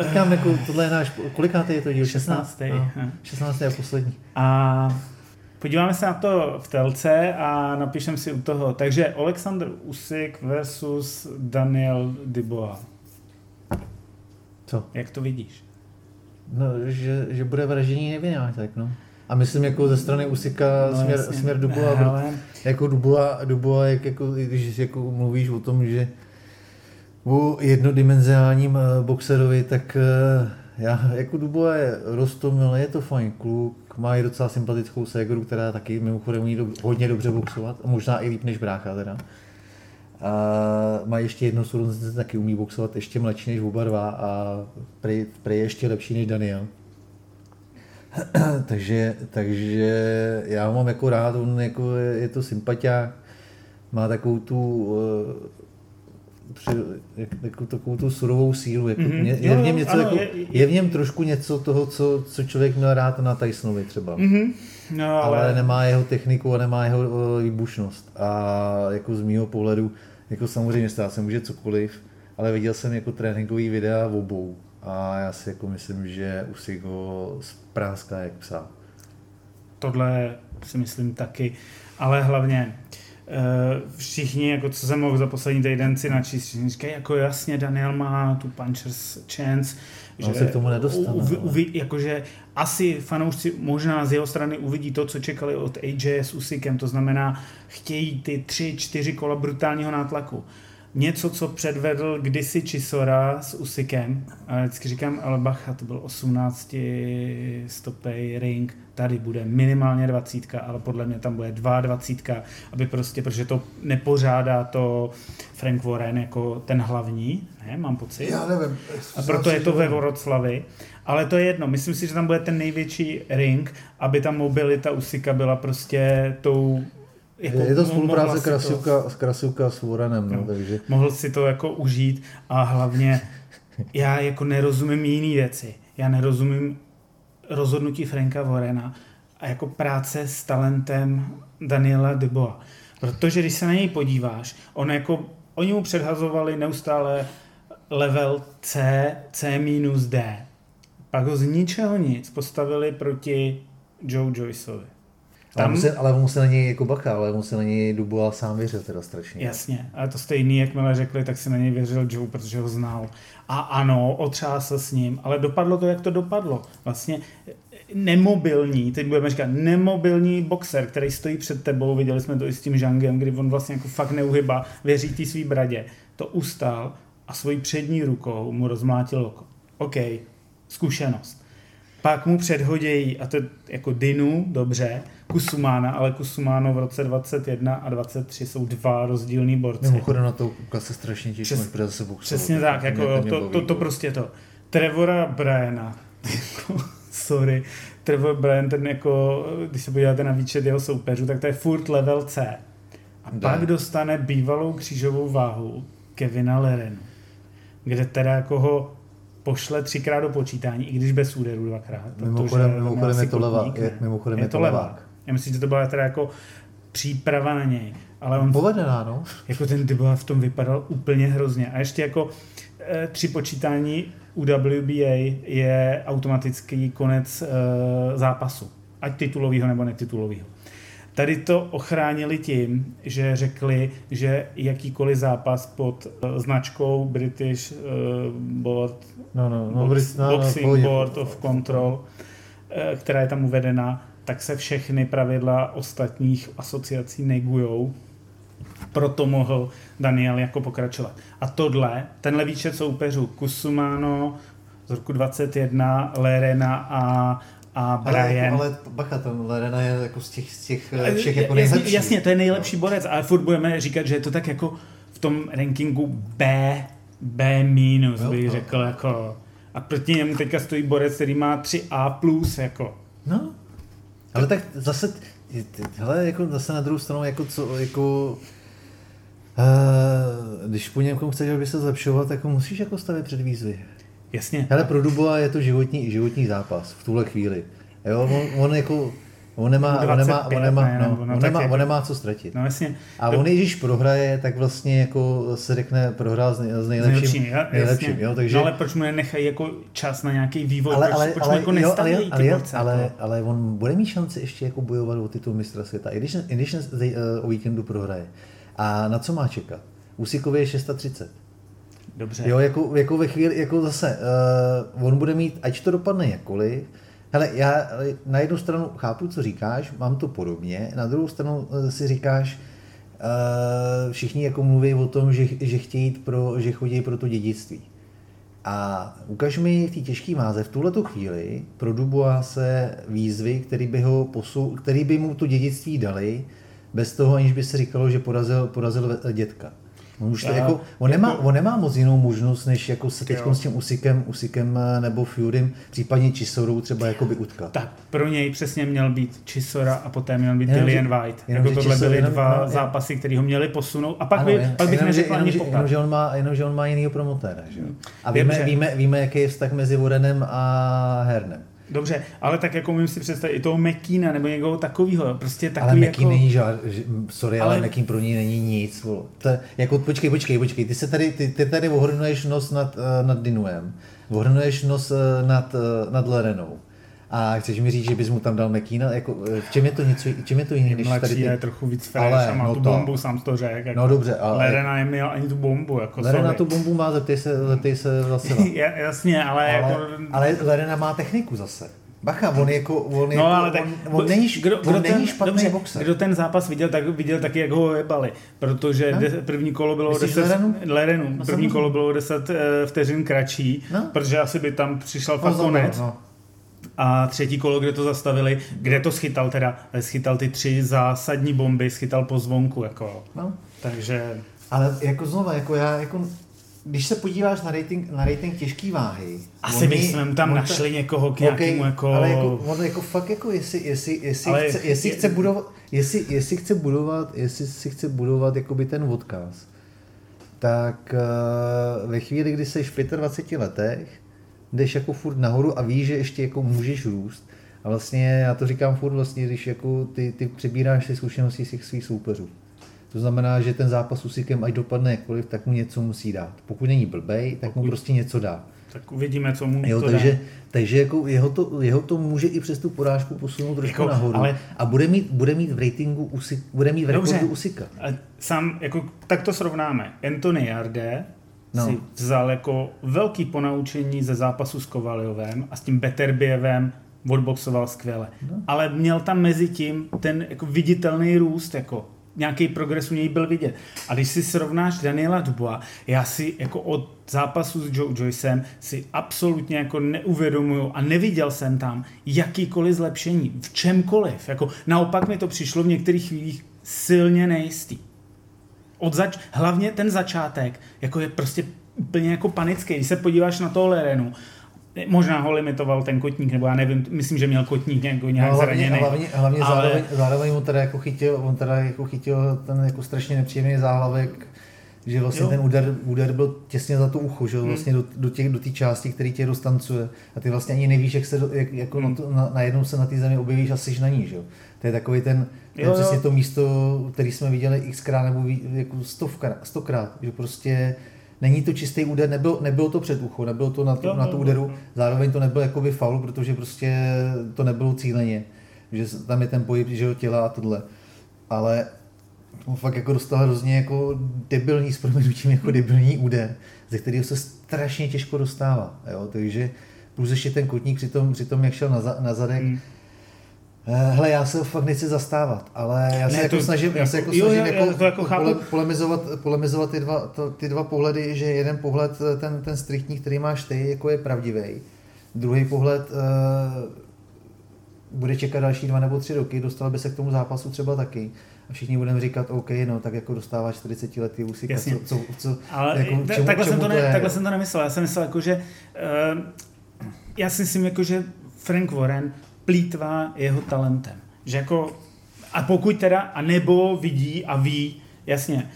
Říkám, jako tohle je náš, kolikátý je to díl? 16. No, Hm. 16. a poslední. A podíváme se na to v telce a napíšem si u toho. Takže Alexander Usyk versus Daniel Dubois. Co? Jak to vidíš? No, že, že bude vraždění nevinátek, no. A myslím jako ze strany Usika no, směr, jasně. směr Dubois, Hele, jako Dubois, Dubois jak, jako, když jako mluvíš o tom, že o jednodimenzionálním eh, boxerovi, tak eh, já jako Dubois je rostomil, je to fajn kluk, má i docela sympatickou ségru, která taky mimochodem umí do, hodně dobře boxovat, možná i líp než brácha teda. A má ještě jednu sourozenci, taky umí boxovat, ještě mladší než oba dva a prej, ještě lepší než Daniel. takže, takže já ho mám jako rád, on jako je, je to sympatiák, má takovou tu uh, při, jak, jako takovou tu surovou sílu. Jako, Mhm. mm-hmm. je, v něm něco, ano, jako, je- je, je, v něm trošku něco toho, co, co člověk měl rád na Tysonovi třeba. Mhm. No, ale, Ale nemá jeho techniku a nemá jeho uh, výbušnost. A jako z mýho pohledu, jako samozřejmě stát se může cokoliv, ale viděl jsem jako tréninkový videa v obou. A já si jako myslím, že Usyk ho spráská jak psa. tohle si myslím taky. Ale hlavně eh, všichni, jako co jsem mohl za poslední týden si načíst, všichni říkají, jako jasně, Daniel má tu puncher's chance, On se k tomu nedostane, Uvi, ale. uvi, jakože asi fanoušci možná z jeho strany uvidí to, co čekali od AJ s Usykem, to znamená, chtějí ty tři, čtyři kola brutálního nátlaku. Něco, co předvedl kdysi Chisora s Usykem. A vždycky říkám, ale bacha, to byl 18 stopej ring, tady bude minimálně 20, ale podle mě tam bude 22, aby prostě, protože to nepořádá to Frank Warren jako ten hlavní, ne, mám pocit. nevím. A proto je to ve Voroclavi. Ale to je jedno, myslím si, že tam bude ten největší ring, aby ta mobilita Usika byla prostě tou... Jako je to spolupráce si to- Krasivka, s Krasivka s Warrenem, no, No. takže mohl si to jako užít a hlavně já jako nerozumím jiný věci. Já nerozumím rozhodnutí Franka Vorena a jako práce s talentem Daniela Dubois. Protože když se na něj podíváš, on jako, oni mu předhazovali neustále level C, C minus D. Pak ho z ničeho nic postavili proti Joe Joyceovi. Ale, Tam, mu se, ale se na něj jako bacha, ale mu se na něj Dubois sám věřil teda strašně. Jasně, ale to stejný, jakmile řekli, tak si na něj věřil Joe, protože ho znal. A ano, otřásl s ním, ale dopadlo to, jak to dopadlo. Vlastně nemobilní, teď budeme říkat, nemobilní boxer, který stojí před tebou, viděli jsme to i s tím Žangem, kdy on vlastně jako fakt neuhyba, věří té svý bradě, to ustál a svojí přední rukou mu rozmlátil oko. OK, zkušenost. Pak mu předhodějí, a to je jako Dinu, dobře, Kusumána, ale Kusumáno v roce 21 a 23 jsou dva rozdílní borci. Mimochodem na to koukat se strašně těším, Přes- zase boxovat. Přesně tak, jako mě to, to, to jako. prostě to. Trevora Bryana, jako, sorry, Trevor Bryan, ten jako, když se podíváte na výčet jeho soupeřů, tak to je furt level C. A Da. pak dostane bývalou křížovou váhu Kevina Lerenu. kde teda jako ho pošle třikrát do počítání, i když bez úderu dvakrát. Mimochodem, mimochodem je to levák. Je, mimochodem je, je to levák. Já myslím, že to byla teda jako příprava na něj. Ale on, Povedená, no. Jako ten Dybola v tom vypadal úplně hrozně. A ještě jako e, při počítání u WBA je automatický konec e, zápasu. Ať titulového nebo netitulového. Tady to ochránili tím, že řekli, že jakýkoliv zápas pod uh, značkou British uh, Board, no, no, no, Box, no, no, Boxing no, Board of Control, která je tam uvedena, tak se všechny pravidla ostatních asociací negujou. Proto mohl Daniel jako pokračovat. A tohle, tenhle výčet soupeřů, Kusumano z roku 21, Lerena a a Brian. Ale, ale bacha, ten Lerena je jako z těch, z těch eh, všech jako nejlepší. Jasně, to je nejlepší borec, ale furt budeme říkat, že je to tak jako v tom rankingu B, B minus, bych no. řekl, jako. A proti němu teďka stojí borec, který má 3A+, plus, jako. No, ale tak zase, hele, jako zase na druhou stranu, jako co, jako, Uh, když po někom chceš, aby se zlepšoval, tak musíš jako stavit před výzvy. Jasně. Hele, pro Dubois je to životní, životní zápas v tuhle chvíli. Jo, on, on jako On nemá, 25, on nemá, on nemá, ne, no, on, nemá, jako, on nemá co ztratit. No, jasně. A on, když prohraje, tak vlastně jako se řekne prohrál s, nej, s nejlepším. Nejlepší, nejlepším jo, takže... No ale proč mu nenechají jako čas na nějaký vývoj? Ale, proč, ale, proč ale, jako jo, ale, ale, ale, ale, jako? ale, on bude mít šanci ještě jako bojovat o titul mistra světa, i když, i když uh, o víkendu prohraje. A na co má čekat? Usikově je 630. Dobře. Jo, jako, jako ve chvíli, jako zase, uh, on bude mít, ať to dopadne jakkoliv, Hele, já na jednu stranu chápu, co říkáš, mám to podobně, na druhou stranu eh, si říkáš, uh, všichni jako mluví o tom, že, že chtějí pro, že chodí pro to dědictví. A ukaž mi v té těžké váze v tuhle chvíli pro Dubois se výzvy, který by, ho posu, který by mu to dědictví dali, bez toho, aniž by se říkalo, že porazil, porazil dětka. On, už to jako, on, jako, nemá, on nemá moc jinou možnost, než jako se teď s tím Usikem, Usikem eh, nebo Furym, případně Chisorou třeba jakoby utkat. Tak pro něj přesně měl být Chisora a poté měl být jenom, Dillian White. Jenom, jako tohle byly jenom, dva jenom, zápasy, které ho měli posunout. A pak, ano, by, jen, pak bych jenom, neřekl jenom, ani jenom, že on má, jenom, že on má jinýho promotéra. Že? A víme, víme, víme, jaký je vztah mezi Vorenem a Hernem. Dobře, ale tak jako můžu si představit i toho Mekína nebo někoho takového, prostě takový Ale Mekín jako... není žád, sorry, ale, ale Mekín pro ní není nic. To, jako, počkej, počkej, počkej, ty se tady, ty, ty tady ohrnuješ nos nad, uh, nad Dinuem, ohrnuješ nos uh, nad, uh, nad Lerenou. A chceš mi říct, že bys mu tam dal Mekína? Jako, v čem je to něco, čem je to jiné, než tady ty... je trochu víc fresh ale, a má no tu to... bombu, sám to řekl. Jako no dobře, ale... Lerena neměl ani tu bombu, jako Lerena sorry. tu bombu má, zeptej se, zeptej se zase. Jasně, ale, ale, jako... ale Lerena má techniku zase. Bacha, on jako, on, no, jako, ale tak, on, on není, kdo, on kdo není ten, špatný dobře, boxer. Kdo ten zápas viděl, tak viděl taky, jak ho jebali, protože no? de, první kolo bylo Myslíš 10, Lerenu? Lerenu no, první kolo bylo 10 uh, vteřin kratší, no? protože asi by tam přišel fakt no, konec. No. A třetí kolo, kde to zastavili, kde to schytal teda, schytal ty tři zásadní bomby, schytal po zvonku, jako. No. Takže... Ale jako znova, jako já jako když se podíváš na rating, na rating těžký váhy... Asi bychom tam našli ta, někoho k nějakému okay, jako... Ale jako, on jako fakt jako, jestli, jestli, jestli, ale chce, jestli je, chce budovat, jestli, jestli chce budovat, jestli si chce budovat jakoby ten odkaz, tak uh, ve chvíli, kdy jsi v 25 letech, jdeš jako furt nahoru a víš, že ještě jako můžeš růst. A vlastně já to říkám furt vlastně, když jako ty, ty přebíráš si zkušenosti z svých soupeřů. To znamená, že ten zápas s Usikem, ať dopadne jakkoliv, tak mu něco musí dát. Pokud není blbej, tak Pokud... mu prostě něco dá. Tak uvidíme, co mu jo, to takže, dá. takže jako jeho, to, jeho to může i přes tu porážku posunout trošku jako, nahoru. Ale... A bude mít, bude mít v ratingu Usik, bude mít v Dobře, Usika. Sám, jako, tak to srovnáme. Anthony Jarde no. si vzal jako velký ponaučení ze zápasu s Kovaliovem a s tím Beterbievem odboxoval skvěle. No. Ale měl tam mezi tím ten jako viditelný růst, jako nějaký progres u něj byl vidět. A když si srovnáš Daniela Dubois, já si jako od zápasu s Joe Joycem si absolutně jako neuvědomuju a neviděl jsem tam jakýkoliv zlepšení v čemkoliv. Jako naopak mi to přišlo v některých chvílích silně nejistý. Od zač- hlavně ten začátek jako je prostě úplně jako panický. Když se podíváš na toho Lerenu Možná ho limitoval ten kotník, nebo já nevím, myslím, že měl kotník jako nějak no, hlavně, zraněný. Hlavně, hlavně ale... zároveň, zároveň mu teda jako chytil, on teda jako chytil ten jako strašně nepříjemný záhlavek že vlastně Jo. ten úder, úder byl těsně za to ucho, že jo, Hmm. vlastně do, do, těch, do té části, který tě dostancuje a ty vlastně ani nevíš, jak se, do, jak, jako Hmm. na to, na, najednou se na té zemi objevíš a jsi na ní, že jo. To je takový ten, je Jo, jo. přesně to místo, který jsme viděli xkrát nebo ví, jako stovkrát, stokrát, že prostě není to čistý úder, nebyl, nebylo to před ucho, nebylo to na, to, Jo, na jo, tu jo, úderu, jo. zároveň to nebyl jakoby faul, protože prostě to nebylo cíleně, že tam je ten pohyb že jo, těla a tohle. Ale on fakt jako dostal hrozně jako debilní, s proměnutím jako debilní úder, ze kterého se strašně těžko dostává. Jo? Takže plus ještě ten kotník při tom, při tom jak šel na, za, na zadek. Eh, Hele, já se ho fakt nechci zastávat, ale já se Ne, jako to- snažím, já se jako jo, snažím jo, jako, já to jako chápu. pole, polemizovat, polemizovat ty, dva, to, ty dva pohledy, že jeden pohled, eh, ten, ten striktní, který máš ty, jako je pravdivý. Druhý pohled uh, bude čekat další dva nebo tři roky, dostal by se k tomu zápasu třeba taky. A všichni budeme říkat, OK, no tak jako dostává 40 letý úsik, Jasně. co, co, co, Ale jako, čemu- takhle, jsem čemu to to ne, je? takhle jsem to nemyslel. Já jsem myslel, jako, že uh, já si myslím, jako, že Frank Warren plítvá jeho talentem. Že jako, a pokud teda, a nebo vidí a ví, jasně,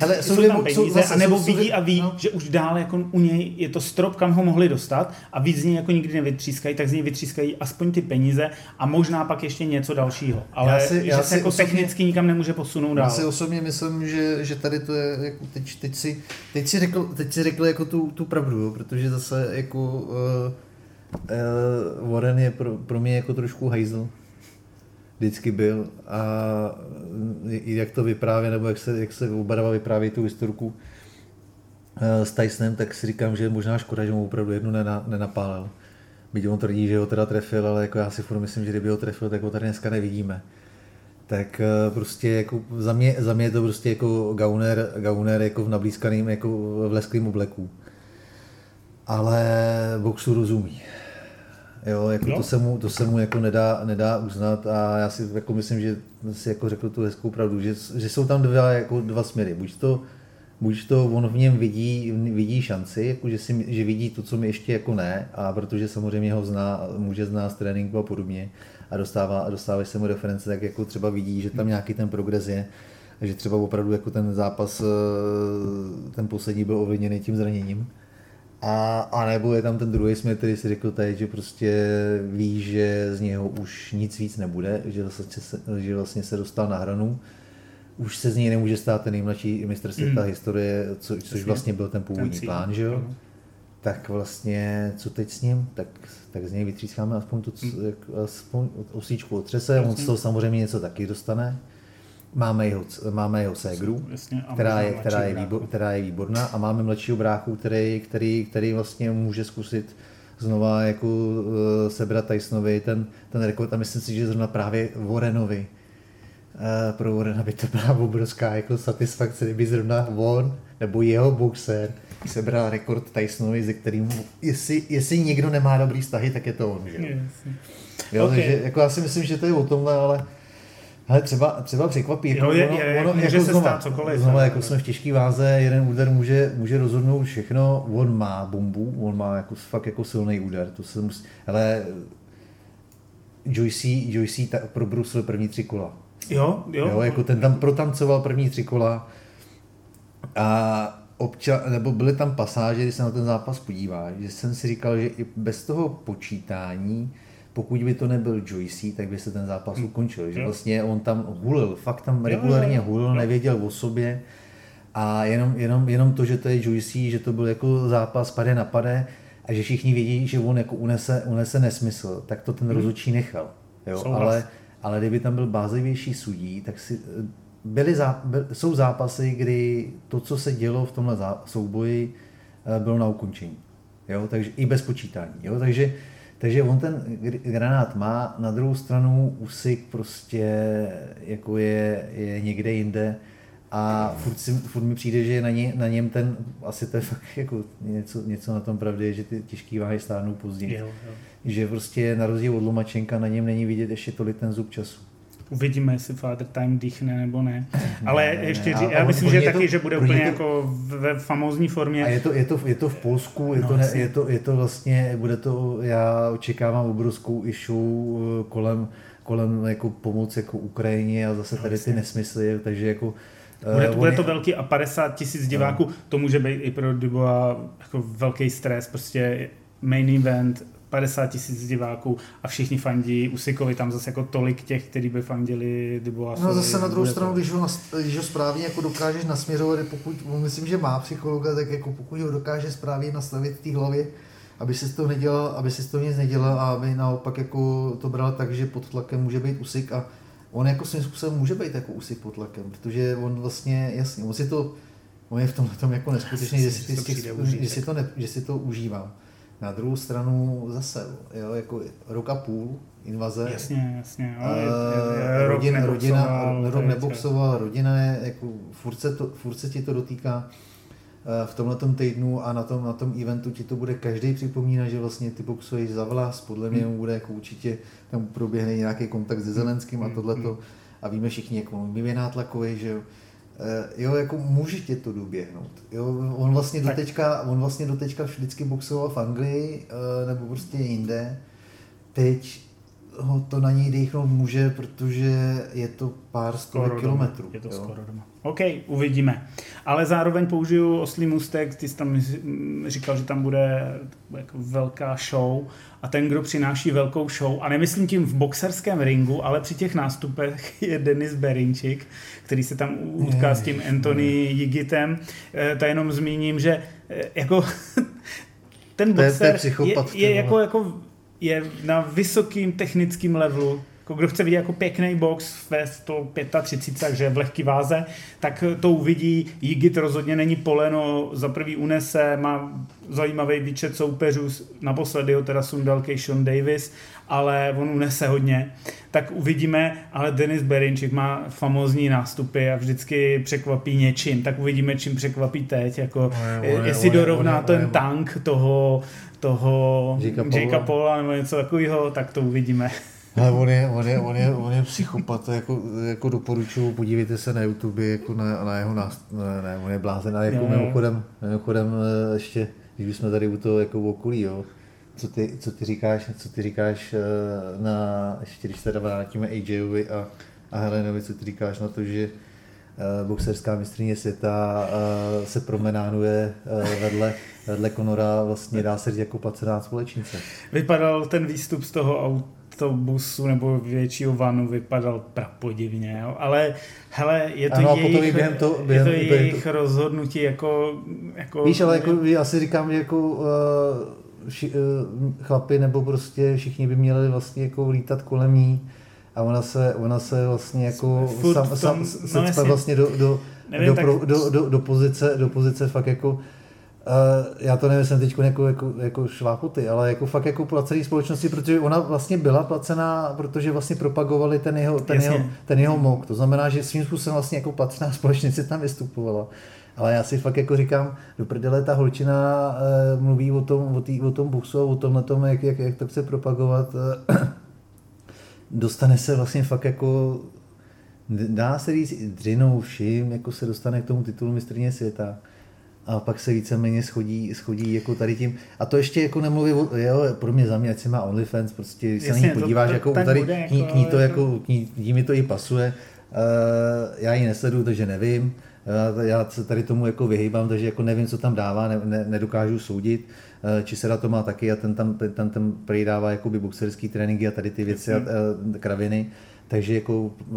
Hele, jsou jsou, tam jsou peníze, zase- a nebo jsou- jsou vidí a ví, no. že už dál jako u něj je to strop, kam ho mohli dostat a víc z něj jako nikdy nevytřískají, tak z něj vytřískají aspoň ty peníze a možná pak ještě něco dalšího. Ale Já si- že já se si jako osobně- technicky nikam nemůže posunout Já dál. si osobně myslím, že, že tady to je, jako teď, teď, si, teď, si řekl, teď si řekl jako tu, tu pravdu, jo, protože zase jako uh, uh, Warren je pro, pro mě jako trošku hajzl. Vždycky byl a i jak to vyprávět, nebo jak se, jak se oba dva vypráví tu historku uh, s Tysonem, tak si říkám, že je možná škoda, že mu opravdu jednu nena, nenapálil. Byť on tvrdí, že ho teda trefil, ale jako já si furt myslím, že kdyby ho trefil, tak ho tady dneska nevidíme tak eh, prostě jako za mě, za mě je to prostě jako gauner, gauner jako v nablízkaným, jako v lesklým obleku. Ale boxu rozumí. Jo, jako Jo. To, se mu, to se mu jako nedá, nedá uznat a já si jako myslím, že si jako řekl tu hezkou pravdu, že, že jsou tam dva, jako dva směry. Buď to, buď to on v něm vidí, vidí šanci, jako že, si, že vidí to, co mi ještě jako ne, a protože samozřejmě ho zná, může znát z tréninku a podobně a dostává, a dostávají se mu reference, tak jako třeba vidí, že tam nějaký ten progres je, a že třeba opravdu jako ten zápas, eh, ten poslední byl ovlivněný tím zraněním. A, a nebo je tam ten druhý směr, který si řekl tady, že prostě ví, že z něho už nic víc nebude, že vlastně se, že vlastně se dostal na hranu. Už se z něj nemůže stát ten nejmladší mistr světa Mm. historie, co, což vlastně byl ten původní Ten plán, že jo? Mhm. Tak vlastně, co teď s ním, tak, tak z něj vytřískáme aspoň tu jak, aspoň osíčku otřese, on z toho samozřejmě něco taky dostane. Máme jeho, máme jeho ségru, Jasně, která je, která, je výbor, která je výborná a máme mladšího bráchu, který, který, který vlastně může zkusit znova jako uh, sebrat Tysonovi ten, ten rekord a myslím si, že zrovna právě Warrenovi uh, pro Warrena by to byla obrovská jako satisfakce, kdyby zrovna on nebo jeho boxer sebral rekord Tysonovi, ze kterým, jestli, jestli někdo nemá dobrý vztahy, tak je to on. Že? jo? Jasně. Jo, Ok. takže jako já si myslím, že to je o tomhle, ale ale třeba, třeba překvapí. Jako Jo, je- je- může se stát cokoliv, Znova, jako jsme v těžké váze, jeden úder může, může rozhodnout všechno. On má bombu, on má jako, fakt jako silný úder. To se musí, ale Joyce, Joyce ta, probrusil první tři kola. Jo, jo. Jo, jako ten tam protancoval první tři kola a obča, nebo byly tam pasáže, když se na ten zápas podíváš, že jsem si říkal, že i bez toho počítání, pokud by to nebyl Joyce, tak by se ten zápas ukončil. Že vlastně on tam hulil, fakt tam regulárně hulil, nevěděl o sobě a jenom, jenom, jenom to, že to je Joyce, že to byl jako zápas pade na pade a že všichni vědí, že on jako unese, unese nesmysl, tak to ten rozhodčí nechal. Jo? Souhlas. Ale, ale kdyby tam byl bázlivější sudí, tak si, byly zá, by, jsou zápasy, kdy to, co se dělo v tomhle zá, souboji, eh, bylo na ukončení. Jo? Takže i bez počítání. Jo? Takže, takže on ten gr- granát má, na druhou stranu Usik prostě jako je, je někde jinde a furt, si, furt mi přijde, že je na, ně, na něm ten, asi to je fakt jako něco, něco na tom pravdy, že ty těžký váhy stárnou později. Jo, jo. Že prostě na rozdíl od Lomačenka na něm není vidět ještě tolik ten zub času. Uvidíme, jestli Father Time dýchne nebo ne. Ale ne, ještě, ne, a já myslím, že taky, to- že bude úplně ně to- jako ve famózní formě. A je to, je to, je to v Polsku, je, No, to, ne, je, to, je to vlastně, bude to, já očekávám obrovskou issue eh, kolem, kolem jako pomoc jako Ukrajině a zase No, tady ty nesmysly, takže jako Bude, to, bude to velký a 50 tisíc diváků, no. to může být i pro Dubois jako velký stres, prostě main event, 50 tisíc diváků a všichni fandí Usikovi, tam zase jako tolik těch, kteří by fandili Duboisovi. No zase na druhou stranu, když ho, když ho správně jako dokážeš nasměrovat, pokud, myslím, že má psychologa, tak jako pokud ho dokáže správně nastavit v té hlavě, aby si to nedělal, aby si to nic nedělal a aby naopak jako to bral tak, že pod tlakem může být Usik a on jako svým způsobem může být jako Usik pod tlakem, protože on vlastně, jasně, on si to, on je v tom, tom jako neskutečný, že si, ty, že, si to ne, že si to užívá. Na druhou stranu zase, jo, jako rok a půl invaze. Jasně, jasně. Jo, je, je, je, rodina, rodina, rok neboxoval, rodina je, jako, furt se, to, furt se ti to dotýká v tomhle týdnu a na tom, na tom eventu ti to bude každý připomínat, že vlastně ty boxuješ za vlas, podle mě hmm. bude jako určitě, tam proběhne nějaký kontakt se Zelenským a hmm. tohleto a víme všichni, jak on je nátlakový, že jo. Eh, jo, jako může tě to doběhnout. Jo, on vlastně dotečka, on vlastně dotečka vždycky boxoval v Anglii eh, nebo prostě jinde. Teď ho to na něj dechnout může, protože je to pár stovek kilometrů. Je to jo. skoro doma. OK, uvidíme. Ale zároveň použiju oslý mustek, ty jsi tam říkal, že tam bude jako velká show a ten, kdo přináší velkou show, a nemyslím tím v boxerském ringu, ale při těch nástupech je Denis Berinčik, který se tam utká s tím Anthony Jigitem. Eh, to jenom zmíním, že eh, jako ten boxer je, je, je jako, jako je na vysokým technickém levelu, jako kdo chce vidět jako pěkný box ve 135, takže v lehký váze, tak to uvidí. Jigit rozhodně není poleno, za prvý unese, má zajímavý výčet soupeřů, naposledy ho teda sundal Sean Davis, ale on unese hodně. Tak uvidíme, ale Denis Berinčik má famózní nástupy a vždycky překvapí něčím, tak uvidíme, čím překvapí teď, jako oje, oje, jestli oje, dorovná oje, ten oje, tank toho, toho Jakea Paula nebo něco takového, tak to uvidíme. Ale on je, on je, on je, on je psychopat, jako, jako doporučuju, podívejte se na YouTube jako na, na jeho nást... Ne, ne, on je blázen, a jako mimochodem, mimochodem eh, ještě, když jsme tady u toho jako v okolí, jo, co ty, co ty říkáš, co ty říkáš eh, na, ještě když se vrátíme AJovi a, a Helenovi, co ty říkáš na to, že uh, boxerská mistrně světa se promenánuje vedle, vedle Conora, vlastně dá se říct jako placená společnice. Vypadal ten výstup z toho auta autobusu nebo většího vanu vypadal prapodivně, jo? ale hele, je to ano, jejich, během to, během, je to během jejich to... rozhodnutí jako, jako... Víš, ale jako, já si říkám, že jako uh, ši, uh, chlapi nebo prostě všichni by měli vlastně jako lítat kolem ní a ona se, ona se vlastně jako sam, sam, sam, no, vlastně do, do, nevím, do, tak... do, do, do, pozice, do pozice fakt jako Uh, já to nemyslím teď jako, jako, jako šlápoty, ale jako fakt jako placený společnosti, protože ona vlastně byla placená, protože vlastně propagovali ten jeho, ten jeho, ten jeho mok. To znamená, že svým způsobem vlastně jako placená společnice tam vystupovala. Ale já si fakt jako říkám, do prdele ta holčina uh, mluví o tom, o, tý, o tom boxu a o tomhle tom, jak, jak, jak to chce propagovat. Uh, dostane se vlastně fakt jako dá se říct dřinou vším, jako se dostane k tomu titulu mistrně světa a pak se víceméně schodí, schodí jako tady tím. A to ještě jako nemluví, jo, pro mě za mě, ať si má OnlyFans, prostě když se na ní podíváš, to, to, jako tady, bude, k, ní, k ní to jako, k ní, k ní mi to i pasuje. Uh, já ji nesleduju, takže nevím. Uh, já se tady tomu jako vyhýbám, takže jako nevím, co tam dává, ne, ne, nedokážu soudit. Uh, či se to má taky a ten tam ten, ten, ten dává jakoby boxerský tréninky a tady ty věci a, a kraviny. Uh, takže jako eh,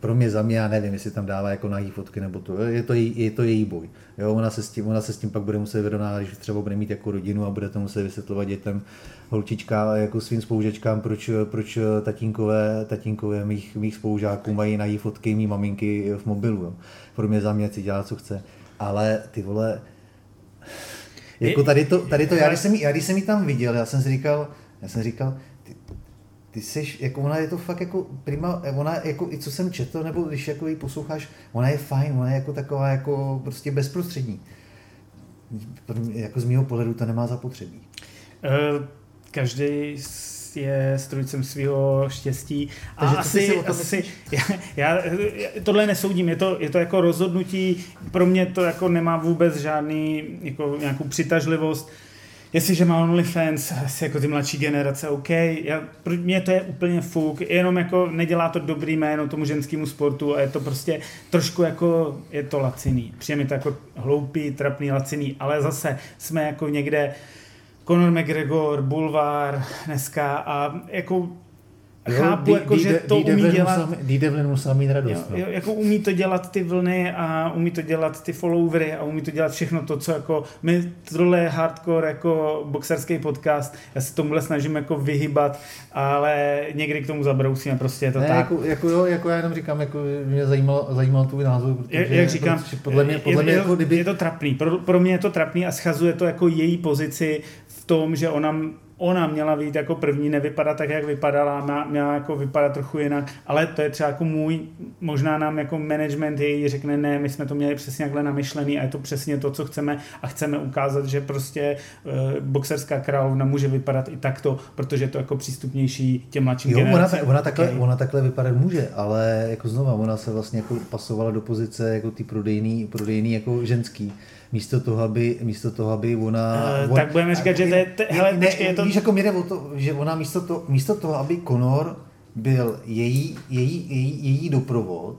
pro mě za mě, já nevím, jestli tam dává jako nahý fotky nebo to, je to, její, je to její boj. Jo, ona, se s tím, ona se s tím pak bude muset vyrovnávat, když třeba bude mít jako rodinu a bude to muset vysvětlovat dětem, holčička jako svým spolužečkám, proč, proč tatínkové, tatínkové mých, mých spolužáků mají nahý fotky mý maminky v mobilu. Jo. Pro mě za mě si dělá, co chce. Ale ty vole, jako tady to, tady to já, když jsem, já když jsem ji tam viděl, já jsem si říkal, já jsem říkal, ty, jsi, jako ona je to fakt jako prima, ona jako i co jsem četl, nebo když jako ji posloucháš, ona je fajn, ona je jako taková jako prostě bezprostřední. Jako z mého pohledu to nemá zapotřebí. Uh, každý je strujcem svého štěstí. A Takže asi, asi já, já, tohle nesoudím, je to, je to jako rozhodnutí, pro mě to jako nemá vůbec žádný, jako nějakou přitažlivost. Jestliže má OnlyFans, asi jako ty mladší generace, OK, já, pro mě to je úplně fuk, jenom jako nedělá to dobrý jméno tomu ženskému sportu a je to prostě trošku jako, je to laciný. Přijde mi to jako hloupý, trapný, laciný, ale zase jsme jako někde, Conor McGregor, Bulvár dneska a jako chápu, jo, jako, že to umí dělat. D-Devlin musel mít radost. Jo, no. jo, jako umí to dělat ty vlny a umí to dělat ty followery a umí to dělat všechno to, co jako my, tohle je hardcore jako boxerský podcast, já se tomuhle snažím jako vyhybat, ale někdy k tomu zabrousíme, prostě je to ne, tak. Jako, jako, jo, jako já jenom říkám, jako mě zajímal, zajímal tvůj názor, protože jak, jak říkám, protože podle mě, podle je, mě je, jako kdyby... je to trapný, pro, pro mě je to trapný a schazuje to jako její pozici v tom, že ona ona měla být jako první, nevypadat tak, jak vypadala, měla jako vypadat trochu jinak, ale to je třeba jako můj, možná nám jako management její řekne, ne, my jsme to měli přesně takhle namyšlený a je to přesně to, co chceme a chceme ukázat, že prostě uh, boxerská královna může vypadat i takto, protože je to jako přístupnější těm mladším jo, ona, ona, takhle, okay. ona takhle vypadat může, ale jako znova, ona se vlastně jako pasovala do pozice jako ty prodejný, prodejný jako ženský místo toho, aby, místo toho, aby ona... Uh, on, tak budeme říkat, že to je... Te, hele, ne, počkej, je to... Víš, jako mi jde o to, že ona místo, to, místo toho, aby Conor byl její, její, její, její doprovod,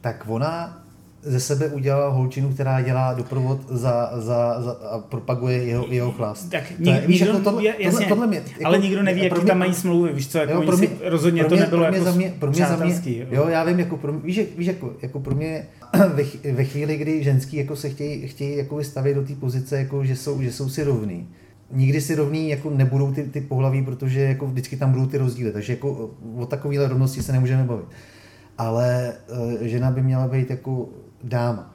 tak ona ze sebe udělala holčinu, která dělá doprovod za, za, za a propaguje jeho, jeho chlast. Tak nik, je, víš, nikdo, jako tohle, jasně, tohle, tohle mě, jako, ale nikdo neví, jak tam mají smlouvy, víš co, jako jo, pro mě, rozhodně pro mě, to nebylo pro mě, jako za mě, pro mě, za mě, jo. jo. já vím, jako pro mě, víš, víš jako, jako pro mě ve, ve chvíli, kdy ženský jako se chtějí, chtějí jako vystavit do té pozice, jako že jsou, že jsou si rovní, nikdy si rovní jako nebudou ty, ty pohlaví, protože jako vždycky tam budou ty rozdíly, takže jako o takovéhle rovnosti se nemůžeme bavit. Ale uh, žena by měla být jako dáma.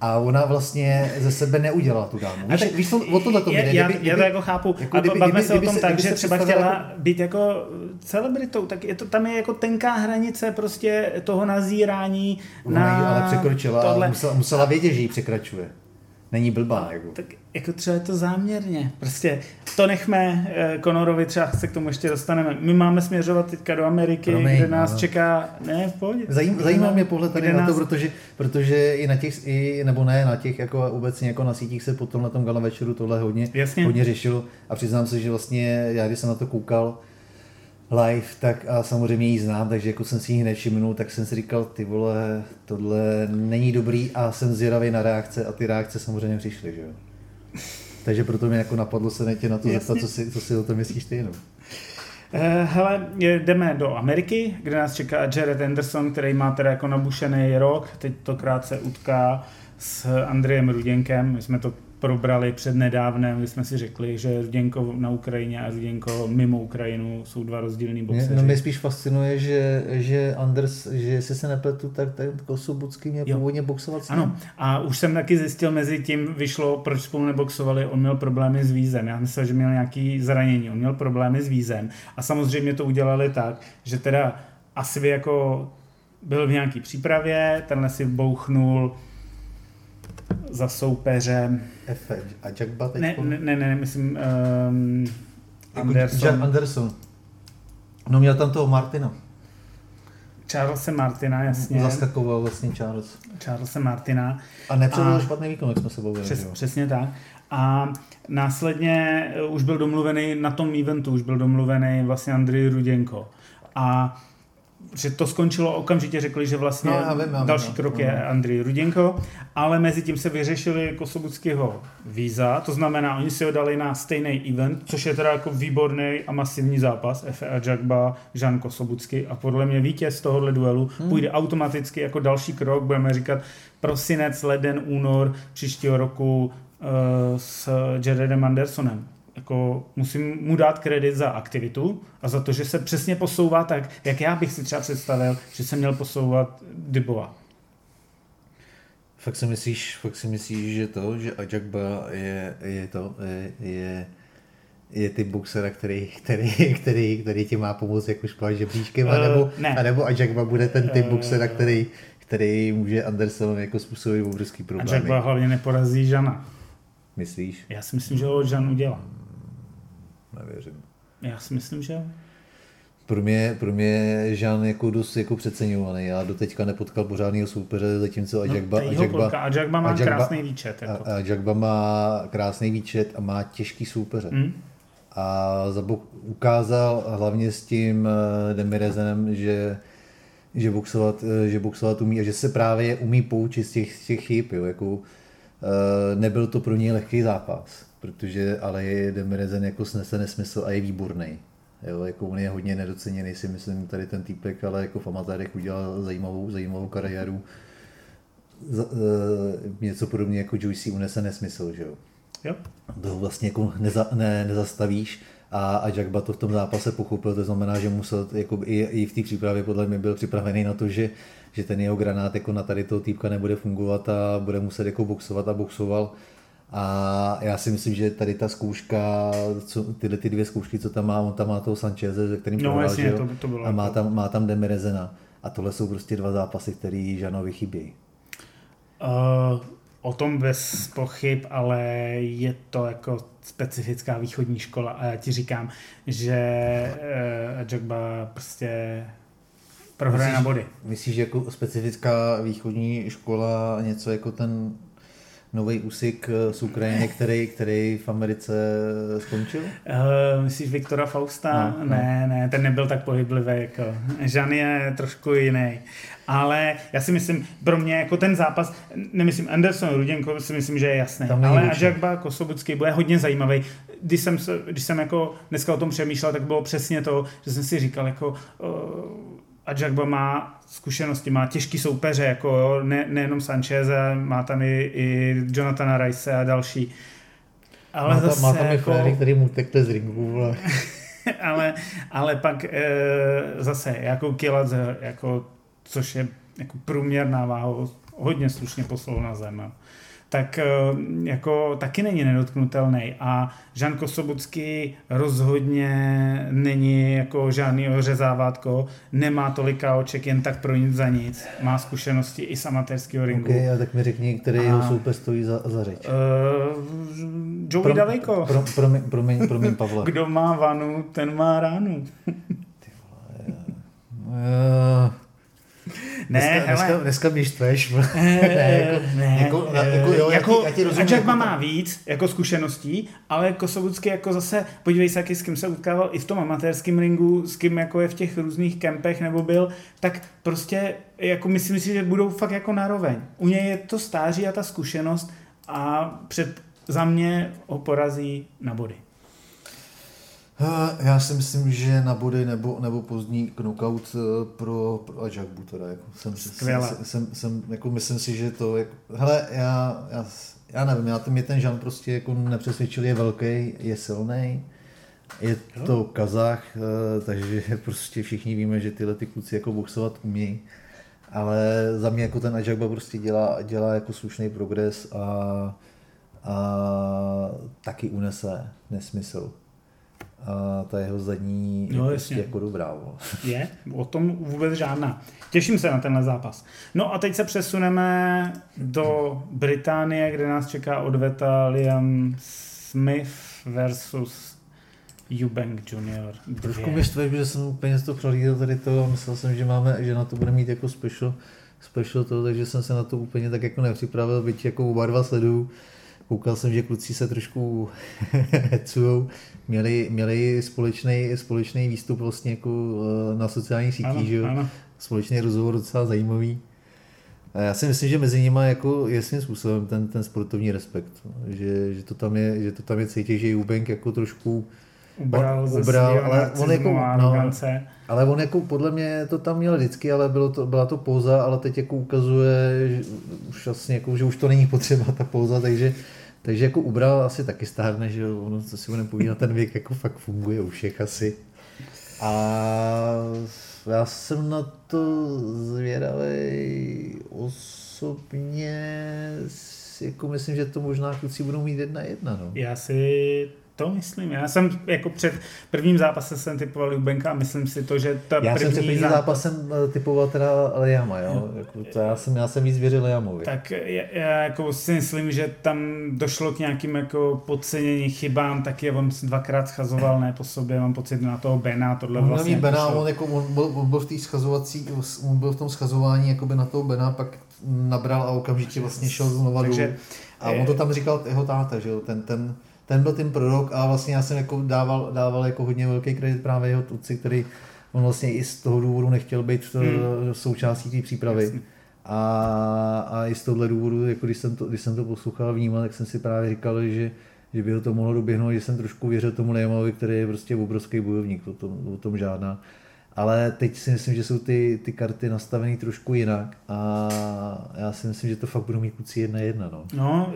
A ona vlastně ze sebe neudělala tu dámu. Víš, víš to, o tohle to jde. Já, kdyby, já to jako chápu. Jako kdyby, bavíme se o tom tak, že třeba chtěla jako... být jako celebritou, tak je to, tam je jako tenká hranice prostě toho nazírání ona na... ale překročila tohle. musela, musela vědět, že ji překračuje není blbá. Jako. Tak jako třeba je to záměrně. Prostě to nechme eh, Conorovi, třeba se k tomu ještě dostaneme. My máme směřovat teďka do Ameriky, Promiň, kde nás no. čeká, ne, v pohodě. Zajím, zajímá mě pohled tady na nás... to, protože, protože i na těch, i, nebo ne, na těch jako obecně jako na sítích se potom na tom gala večeru tohle hodně, Jasně. hodně řešilo a přiznám se, že vlastně já když jsem na to koukal, live, tak a samozřejmě ji znám, takže jako jsem si ji nevšimnul, tak jsem si říkal, ty vole, tohle není dobrý a jsem zvědavý na reakce a ty reakce samozřejmě přišly, že jo. Takže proto mě jako napadlo se netě na to zeptat, co si, co si o tom myslíš ty jenom. Eh, hele, jdeme do Ameriky, kde nás čeká Jared Anderson, který má teda jako nabušený rok, teď to krátce utká s Andrejem Ruděnkem, my jsme to probrali před nedávnem, kdy jsme si řekli, že Ruděnko na Ukrajině a Ruděnko mimo Ukrajinu jsou dva rozdílný boxeři. No mě spíš fascinuje, že, že Anders, že jestli se nepletu, tak ten Kosobucký mě jo. původně boxoval s Ano, a už jsem taky zjistil, mezi tím vyšlo, proč spolu neboxovali, on měl problémy s vízem. Já myslel, že měl nějaký zranění, on měl problémy s vízem. A samozřejmě to udělali tak, že teda asi jako byl v nějaký přípravě, tenhle si bouchnul za soupeřem. F. A Jack Bat ne, ne, ne, ne, myslím um, Anderson. Anderson. No měl tam toho Martina. Charlesa Martina, jasně. Zaskakoval vlastně Charles. Charlesa Martina. A nepředal špatný výkon, jak jsme se bavili. Přes, přesně tak. A následně už byl domluvený na tom eventu, už byl domluvený vlastně Andrej Ruděnko. A že to skončilo okamžitě, řekli, že vlastně no, vím, já další vím, krok no. je Andrej Ruděnko, ale mezi tím se vyřešili Kosobuckého víza, to znamená, oni si ho dali na stejný event, což je teda jako výborný a masivní zápas, Efe a Jagba, Žan Kosobucký a podle mě vítěz tohohle duelu hmm. půjde automaticky jako další krok, budeme říkat prosinec, leden, únor příštího roku uh, s Jaredem Andersonem jako musím mu dát kredit za aktivitu a za to, že se přesně posouvá tak, jak já bych si třeba představil, že se měl posouvat Dybova. Fakt si myslíš, fakt si myslíš, že to, že Ajakba je, je to, je, je je ty boxera, který, který, který, který ti má pomoct jako šplat žebříčkem, uh, anebo, ne. anebo Ajakba bude ten typ uh, boxera, který, který může Andersonovi jako způsobit obrovský problém. Ajakba hlavně neporazí Žana. Myslíš? Já si myslím, že ho Žan udělá nevěřím. Já si myslím, že pro mě, pro mě je Žán jako dost jako přeceňovaný. Já doteďka nepotkal pořádného soupeře, zatímco Ajakba, no, Ajakba, Ajakba má Ajakba, krásný výčet. Jako. Ajakba má krásný výčet a má těžký soupeře. Mm. A Zabok ukázal hlavně s tím eh, Demirezenem, že že boxovat, eh, že boxovat umí a že se právě umí poučit z těch, z těch chyb. Jo. Jako, e, nebyl to pro něj lehký zápas, protože ale je Demirezen jako snese nesmysl a je výborný. Jo, jako on je hodně nedoceněný, si myslím, tady ten týpek, ale jako v amatérech udělal zajímavou, zajímavou kariéru. Z, e, něco podobně jako Joyce unese nesmysl, že jo. Jo. To vlastně jako neza, ne, nezastavíš a, a Jack to v tom zápase pochopil, to znamená, že musel jako i, i v té přípravě podle mě byl připravený na to, že, že ten jeho granát jako na tady toho týpka nebude fungovat a bude muset jako boxovat a boxoval. A já si myslím, že tady ta zkouška, co, tyhle ty dvě zkoušky, co tam má, on tam má toho Sancheze, ze kterým no, prohrál, jasně, to, to bylo a má jako- tam, má tam Demirezena. A tohle jsou prostě dva zápasy, které Žanovi chybějí. Uh, o tom bez pochyb, ale je to jako specifická východní škola a já ti říkám, že uh, Jogba prostě prohraje na body. Myslíš, že jako specifická východní škola něco jako ten nový úsik eh, z Ukrajiny, který, který v Americe skončil? Uh, myslíš Viktora Fausta? No, no. Ne, ne, ten nebyl tak pohyblivý. Jako. Žan je trošku jiný. Ale já si myslím, pro mě jako ten zápas, nemyslím Anderson, Ruděnko si myslím, že je jasný. Ale Ažakba Kosobucký bude hodně zajímavý. Když jsem, když jsem jako dneska o tom přemýšlel, tak bylo přesně to, že jsem si říkal, jako uh, a Jackba má zkušenosti, má těžký soupeře, jako jo, ne, nejenom Sanchez, má tam i, i Jonathana Rice a další. Ale má, zase, má tam jako, i Fréry, který mu tekle z ringu. Ale... ale, ale pak e, zase jako Kiladze, jako, což je jako průměrná váha, hodně slušně poslou na zem. Tak eh, jako taky není nedotknutelný. A Žan Kosobucký rozhodně není jako žádný ořezávátko, nemá tolika oček jen tak pro nic za nic. Má zkušenosti i z amatérského ringu. Okay, a tak mi řekni, který a, jeho soupeř stojí za, za řeč. Uh, Joey pro, Dalejko. Pro, promiň, promiň, promiň, Pavle. Kdo má vanu, ten má ránu. Ty vole, uh, ne, dneska, hele. dneska, dneska mě štveš. ne, jako, ne, jako, jako, jo, jako, já ti, já ti rozumím, jako má víc jako zkušeností, ale Kosovucký jako zase, podívej se, jaký s kým se utkával i v tom amatérském ringu, s kým jako je v těch různých kempech nebo byl, tak prostě jako myslím si, že budou fakt jako naroveň. U něj je to stáří a ta zkušenost a před, za mě ho porazí na body. Já si myslím, že na body nebo, nebo pozdní knockout eh, pro, pro Ajaxbu teda. Jako jsem, Skvěle. Jsem, jsem, jsem, jako myslím si, že to, jako, hele, já, já, já nevím, já mě ten Žan prostě jako nepřesvědčil, je velký, je silný, je to Kazach, eh, takže prostě všichni víme, že tyhle ty kluci jako boxovat umí. Ale za mě jako ten Ajaxba prostě dělá, dělá jako slušný progres a, a taky unese nesmysl a ta jeho zadní no, je prostě jako dobrá. Bo. Je, o tom vůbec žádná. Těším se na tenhle zápas. No a teď se přesuneme do Británie, kde nás čeká odveta Liam Smith versus Eubank Junior. Trošku mě štve, že jsem úplně z toho přehlídal tady to a myslel jsem, že, máme, že na to bude mít jako special, special to, takže jsem se na to úplně tak jako nepřipravil, byť jako oba dva sleduju Koukal jsem, že kluci se trošku hecujou. Měli, měli společný, společný výstup vlastně jako eh, na sociálních sítích, ano, že Ano. Společný rozhovor docela zajímavý. A já si myslím, že mezi nimi jako je svým způsobem ten, ten sportovní respekt. Že, že, to tam je, že to tam je cítit, že Jubenk jako trošku ubral, on, ubral ale on jako, no, ale on jako podle mě to tam měl vždycky, ale bylo to, byla to pouza, ale teď jako ukazuje, že už, vlastně jako, že už to není potřeba ta pouza, takže takže jako ubral asi taky stárne, že ono, co si budeme povídat, ten věk jako fakt funguje u všech asi. A já jsem na to zvědavý osobně, jako myslím, že to možná kluci budou mít jedna jedna. No. Já si To myslím. Já jsem jako před prvním zápasem jsem typoval Jubenka a myslím si to, že ta Já první jsem před prvním zápas... zápasem eh, typoval teda Lejama, jo? Jako, to já, jsem, já jsem víc věřil Lejamovi. Tak já, já jako si myslím, že tam došlo k nějakým jako podcenění chybám, taky on dvakrát schazoval ne po sobě, mám pocit na toho Bena, tohle On vlastně. Bena, došlo. on, jako, on, byl, on byl v té schazovací, on byl v tom schazování jakoby na toho Bena, pak nabral a okamžitě vlastně šel znova dolů. Takže A on to tam říkal jeho táta, že jo, ten, ten, ten byl tím prorok a vlastně já jsem jako dával, dával jako hodně velký kredit právě jeho tutci, který on vlastně i z toho důvodu nechtěl být v Hmm. hmm. součástí té přípravy. Jasně. A, a i z tohohle důvodu, jako když jsem to, když jsem to poslouchal a vnímal, tak jsem si právě říkal, že, že by ho to mohlo doběhnout, že jsem trošku věřil tomu Nejemovi, který je prostě obrovský bojovník, o tom, o tom žádná. Ale teď si myslím, že jsou ty, ty karty nastavené trošku jinak a já si myslím, že to fakt budou mít kluci jedna jedna. No. No,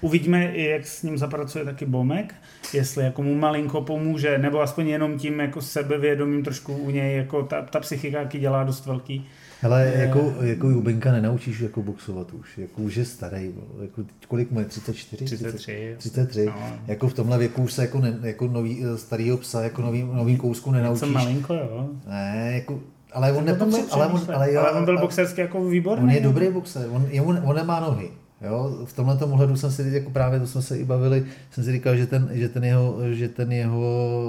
uvidíme, jak s ním zapracuje taky Bomek, jestli jako mu malinko pomůže, nebo aspoň jenom tím jako sebevědomím trošku u něj, jako ta, ta psychika dělá dost velký. Hele, Eh, jako, jako Jubenka nenaučíš jako boxovat už, jako už je starý, jako, kolik mu je, 34? 33. 33. No. Jako v tomhle věku už se jako, ne, jako nový, eh, starýho psa, jako nový, novým kousku nenaučíš. malinko, jo. Ne, jako, ale on nepotřebuje, ale on, ale, jo, ale on byl boxersky jako výborný. On je dobrý boxer, on, je, on, on nemá nohy. Jo? V tomhle ohledu jsem si jako právě, to jsme se i bavili, jsem si říkal, že ten, že ten jeho, že ten jeho,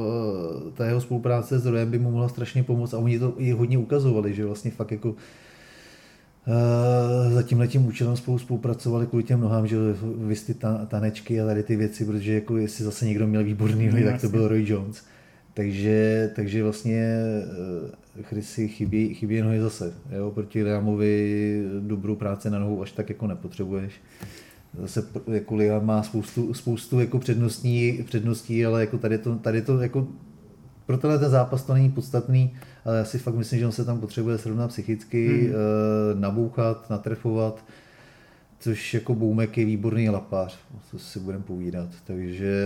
eh, ta jeho spolupráce s Rojem by mu mohla strašně pomoct a oni to i hodně ukazovali, že vlastně fakt jako Uh, za tímhle tím účelem spolu spolupracovali kvůli těm nohám, že vysty ta, tanečky a tady ty věci, protože jako jestli zase někdo měl výborný No, tak to byl Roy Jones. Takže, takže vlastně uh, Chrissy chybí, chybí nohy zase. Jo? Proti Liamovi dobrou práci na nohou až tak jako nepotřebuješ. Zase jako Liam má spoustu, spoustu jako předností, předností, ale jako tady to, tady to jako pro tenhle ten zápas to není podstatný, ale já si fakt myslím, že on se tam potřebuje srovnat psychicky, Hmm. hmm. nabouchat, natrefovat, což jako Boumek je výborný lapář, co si budeme povídat. Takže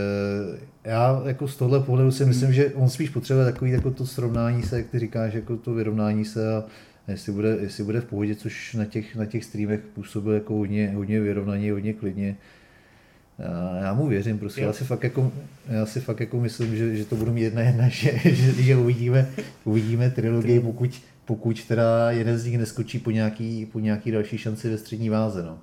já jako z tohle pohledu si myslím, že on spíš potřebuje takový jako to srovnání se, jak ty říkáš, jako to vyrovnání se a jestli bude, jestli bude v pohodě, což na těch, na těch streamech působil jako hodně, hodně vyrovnaně, hodně klidně. Já, já mu věřím, prostě. Já si fakt jako, já si fakt jako myslím, že, že to budu mít jedna jedna, že, že, že uvidíme, uvidíme trilogii, pokud, pokud teda jeden z nich neskočí po nějaký, po nějaký další šanci ve střední váze. No.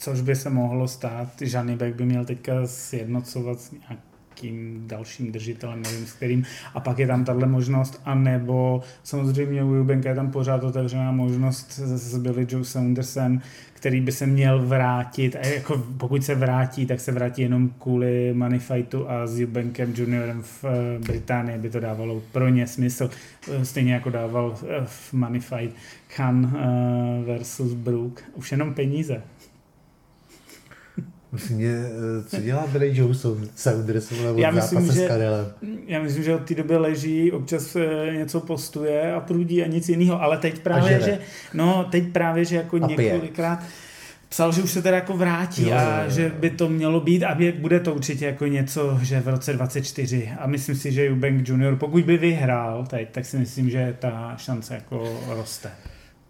Což by se mohlo stát. Žanibek by měl teďka sjednocovat s nějakým dalším držitelem, nevím s kterým. A pak je tam tahle možnost, anebo samozřejmě u Jubenka je tam pořád otevřená možnost s Billy Joe Saundersem, který by se měl vrátit. A jako pokud se vrátí, tak se vrátí jenom kvůli Money Fightu a s Jubenkem juniorem v eh, Británii by to dávalo pro ně smysl. Eh, Stejně jako dával eh, v Money Fight Khan versus Brook. Už jenom peníze. Myslím, že, eh, co dělá Billy Joe Saunders Já myslím, že-? Já myslím, že od té doby leží, občas eh, něco postuje a prudí a nic jiného, ale teď právě, že, no, teď právě, že jako A pije. několikrát psal, že už se teda jako vrátí Jo, a jo, jo. že by to mělo být a bude to určitě jako něco, že v roce 24 a myslím si, že Eubank Junior, pokud by vyhrál teď, tak si myslím, že ta šance jako roste.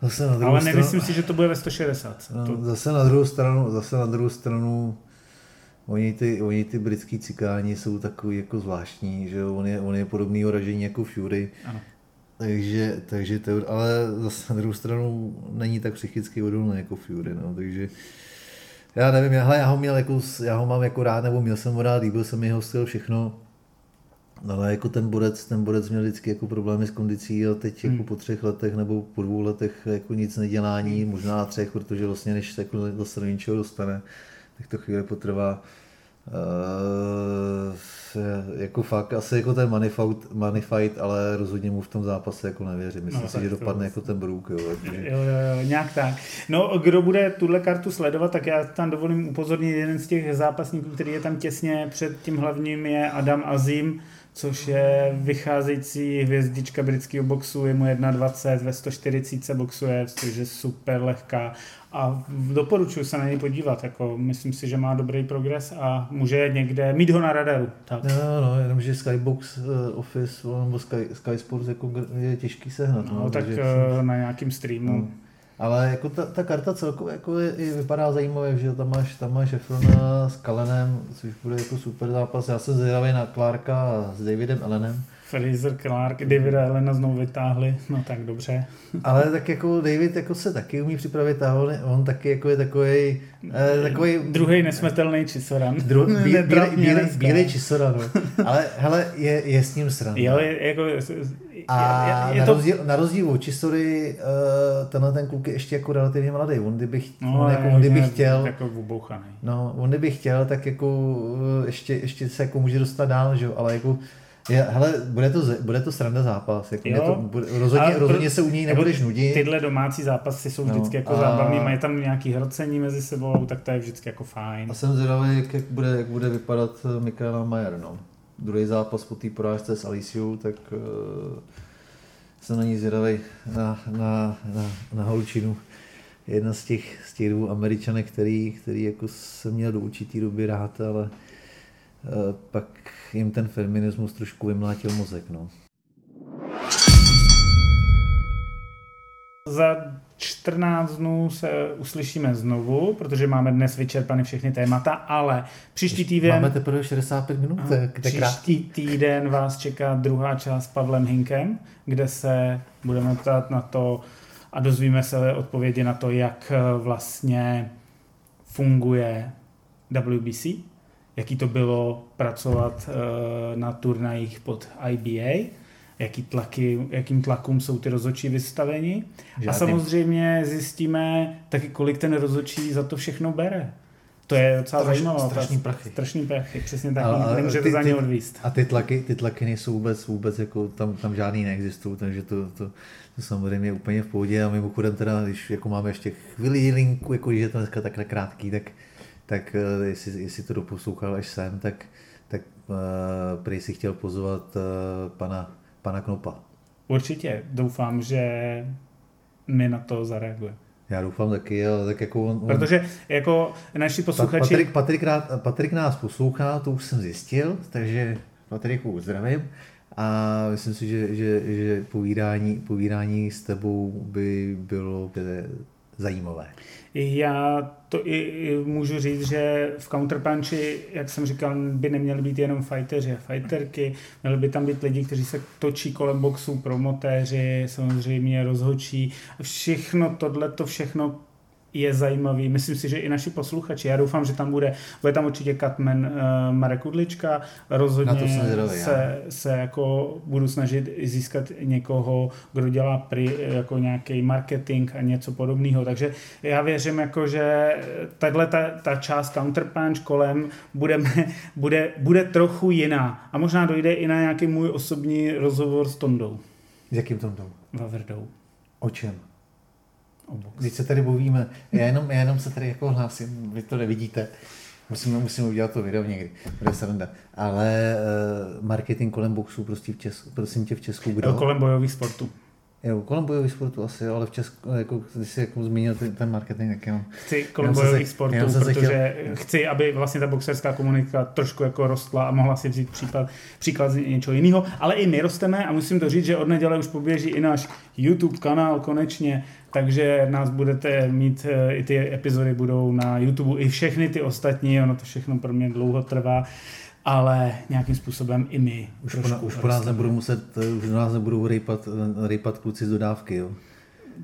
Zase na druhou Ale stranu, nemyslím si, že to bude ve 160. No, To, zase na druhou stranu, zase na druhou stranu Oni ty, oni ty britský cikáni jsou takový jako zvláštní, že on je, on je podobného ražení jako Fury, ano. takže, takže to, ale zase na druhou stranu není tak psychicky odolný jako Fury, no, takže já nevím, já, hele, já ho měl jako, já ho mám jako rád, nebo měl jsem ho rád, líbil se mi jeho styl, všechno, ale jako ten borec, ten borec měl vždycky jako problémy s kondicí a teď jako Hmm. po třech letech nebo po dvou letech jako nic nedělání, možná třech, protože vlastně než se jako zase do něčeho dostane, tak to chvíli potrvá. Uh, jako fakt, asi jako ten money fight, money fight, ale rozhodně mu v tom zápase jako nevěřím. Myslím No, si, že dopadne vlastně. jako ten Brook. Jo, takže... Jo, jo, jo, nějak tak. No, kdo bude tuhle kartu sledovat, tak já tam dovolím upozornit, jeden z těch zápasníků, který je tam těsně před tím hlavním, je Adam Azim, což je vycházející hvězdička britského boxu, je mu 1,20, ve 140 se boxuje, což je super lehká a doporučuji se na něj podívat, jako myslím si, že má dobrý progres a může někde mít ho na radaru. Tak. No, no, jenomže Skybox uh, Office nebo Sky, Sky Sports jako je těžký sehnat. No, tak takže- eh, na nějakým streamu. No. Ale jako ta, ta karta celkově jako je, je, vypadá zajímavě, že tam máš, tam máš Efrona s Kalenem, což bude jako super zápas. Já jsem zvědavý na Clarka s Davidem Ellenem. Fraser Clark, Davida Elena znovu vytáhli, no tak dobře. Ale tak jako David jako se taky umí připravit a on, on taky jako je takový eh, takový Druhý nesmetelný čisoran. Dru, bí, bí, bí, bí, bílej čisoran, no. Ale hele, je, je s ním sranda. Jo, je, jako, a je, je, je na, to... rozdíl, na rozdíl od Čisory, uh, tenhle ten kluk je ještě jako relativně mladý. On kdyby, no, on, jako, on kdyby chtěl, jako no, on kdyby chtěl, tak jako uh, ještě, ještě se jako může dostat dál, že? ale jako je, hele, bude to, bude to sranda zápas. Jako jo, to, bude, rozhodně, rozhodně se u něj nebudeš jako nudit. Tyhle domácí zápasy jsou no, vždycky jako a... zábavný, mají tam nějaký hrocení mezi sebou, tak to je vždycky jako fajn. A jsem zvědavý, jak, jak, bude, jak bude vypadat eh, Michaela Mayer. No. Druhý zápas po té porážce s Aliciou, tak uh, jsem na ní zvědavý na, na, na, na holčinu. Jedna z těch, z těch dvou američanek, který, který jako jsem měl do určitý doby rád, ale uh, pak jim ten feminismus trošku vymlátil mozek. No. Za 14 dnů se uslyšíme znovu, protože máme dnes vyčerpany všechny témata, ale příští týden... Máme teprve 65 minut, tak Příští týden vás čeká druhá část s Pavlem Hinkem, kde se budeme ptát na to a dozvíme se odpovědi na to, jak vlastně funguje WBC, jaký to bylo pracovat eh, na turnajích pod IBA, jaký tlaky, jakým tlakům jsou ty rozočí vystaveni. Žádný. A samozřejmě zjistíme taky, kolik ten rozočí za to všechno bere. To je docela Straš, zajímavé. Strašný prachy. Strašný prachy, přesně tak. Ale, nemůžete za ně odvíst. A ty tlaky, ty tlaky nejsou vůbec, vůbec jako tam, tam žádný neexistují, takže to, to, to samozřejmě je úplně v pohodě a mimochodem teda, když jako máme ještě chvíli linku, jako že je to dneska takhle krátký, tak tak eh, jestli, jestli to doposlouchal až sem, tak, tak uh, prý si chtěl pozvat uh, pana, pana Knopa. Určitě, doufám, že mi na to zareaguje. Já doufám taky, ale tak jako on... Protože jako naši posluchači... Patrik, Patrik, Patrik nás poslouchá, to už jsem zjistil, takže Patriku zdravím. A myslím si, že, že, že povídání, povídání s tebou by bylo zajímavé. Já to i můžu říct, že v Counterpunchi, jak jsem říkal, by neměli být jenom fighteři a fighterky, měli by tam být lidi, kteří se točí kolem boxu, promotéři, samozřejmě rozhočí. Všechno tohle, to všechno je zajímavý. Myslím si, že i naši posluchači. Já doufám, že tam bude, bude tam určitě Katman uh, Marek Udlička. Rozhodně Na to zvědavý, se, se jako budu snažit získat někoho, kdo dělá pri, jako nějaký marketing a něco podobného. Takže já věřím, jako, že tahle ta, ta část Counterpunch kolem budeme, bude, bude trochu jiná. A možná dojde i na nějaký můj osobní rozhovor s Tondou. S jakým Tondou? Vavrdou. O čem? Když se tady bavíme, já jenom, já jenom se tady jako hlásím, vy to nevidíte, musíme, musíme udělat to video někdy, bude sranda. Ale uh, marketing kolem boxu prostě v Česku, prosím tě v Česku, kdo? Kolem bojových sportů. Jo, kolem bojových sportů asi, ale v Česku, jako, když jsi jako zmínil ten, ten marketing, tak jenom... Chci kolem bojových se, sportů, protože chtěl... chci, aby vlastně ta boxerská komunita trošku jako rostla a mohla si vzít příklad, příklad z něčeho jiného, ale i my rosteme a musím to říct, že od neděle už poběží i náš YouTube kanál konečně, takže nás budete mít, eh, i ty epizody budou na YouTube, i všechny ty ostatní, ono to všechno pro mě dlouho trvá ale nějakým způsobem i my. Už, po, už po nás nebudou muset, eh, už nás nebudou rejpat, eh, rejpat kluci z dodávky, jo?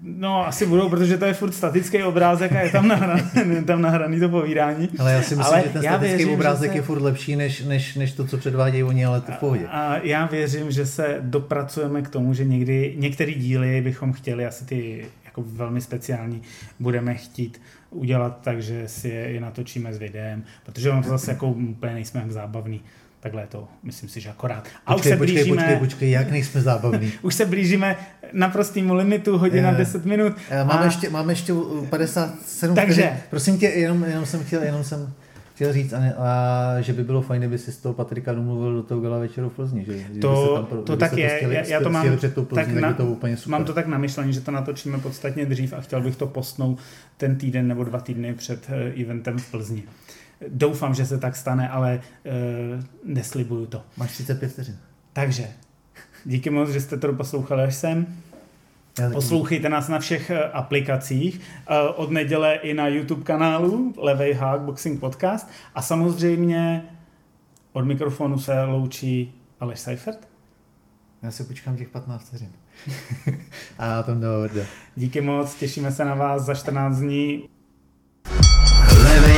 No, asi budou, protože to je furt statický obrázek a je tam nahraný, tam nahraný to povídání. Ale já si myslím, ale že ten statický věřím, obrázek se... je furt lepší, než, než, než to, co předvádějí oni, ale to v pohodě. A, a já věřím, že se dopracujeme k tomu, že někdy některé díly bychom chtěli, asi ty jako velmi speciální, budeme chtít udělat tak, že si je i natočíme s videem, protože ono to zase jako úplně nejsme jak zábavný. Takhle je to, myslím si, že akorát. A počkej, už se počkej, blížíme... Počkej, počkej, jak nejsme zábavní? už se blížíme na prostýmu limitu, hodina je, 10 minut. Máme, a... ještě, máme ještě 57 Takže... Vteřin. Prosím tě, jenom, jenom jsem chtěl, jenom jsem chtěl říct, a, a, že by bylo fajn, kdyby si z toho Patrika domluvil do toho gala večeru v Plzni. Že, to, tam, to, to tak je, to chtěli, já to mám, před tou Plzní, tak na, to úplně super. mám to tak namyšlený, že to natočíme podstatně dřív a chtěl bych to postnout ten týden nebo dva týdny před uh, eventem v Plzni. Doufám, že se tak stane, ale uh, neslibuju to. Máš 35 vteřin. Takže, díky moc, že jste to poslouchali až sem. Poslouchejte nás na všech eh, aplikacích, eh, od neděle i na YouTube kanálu Levej Hák Boxing Podcast a samozřejmě od mikrofonu se loučí Aleš Seifert. Já si počkám těch 15 vteřin. a to dobro. Díky moc, těšíme se na vás za 14 dní. Levej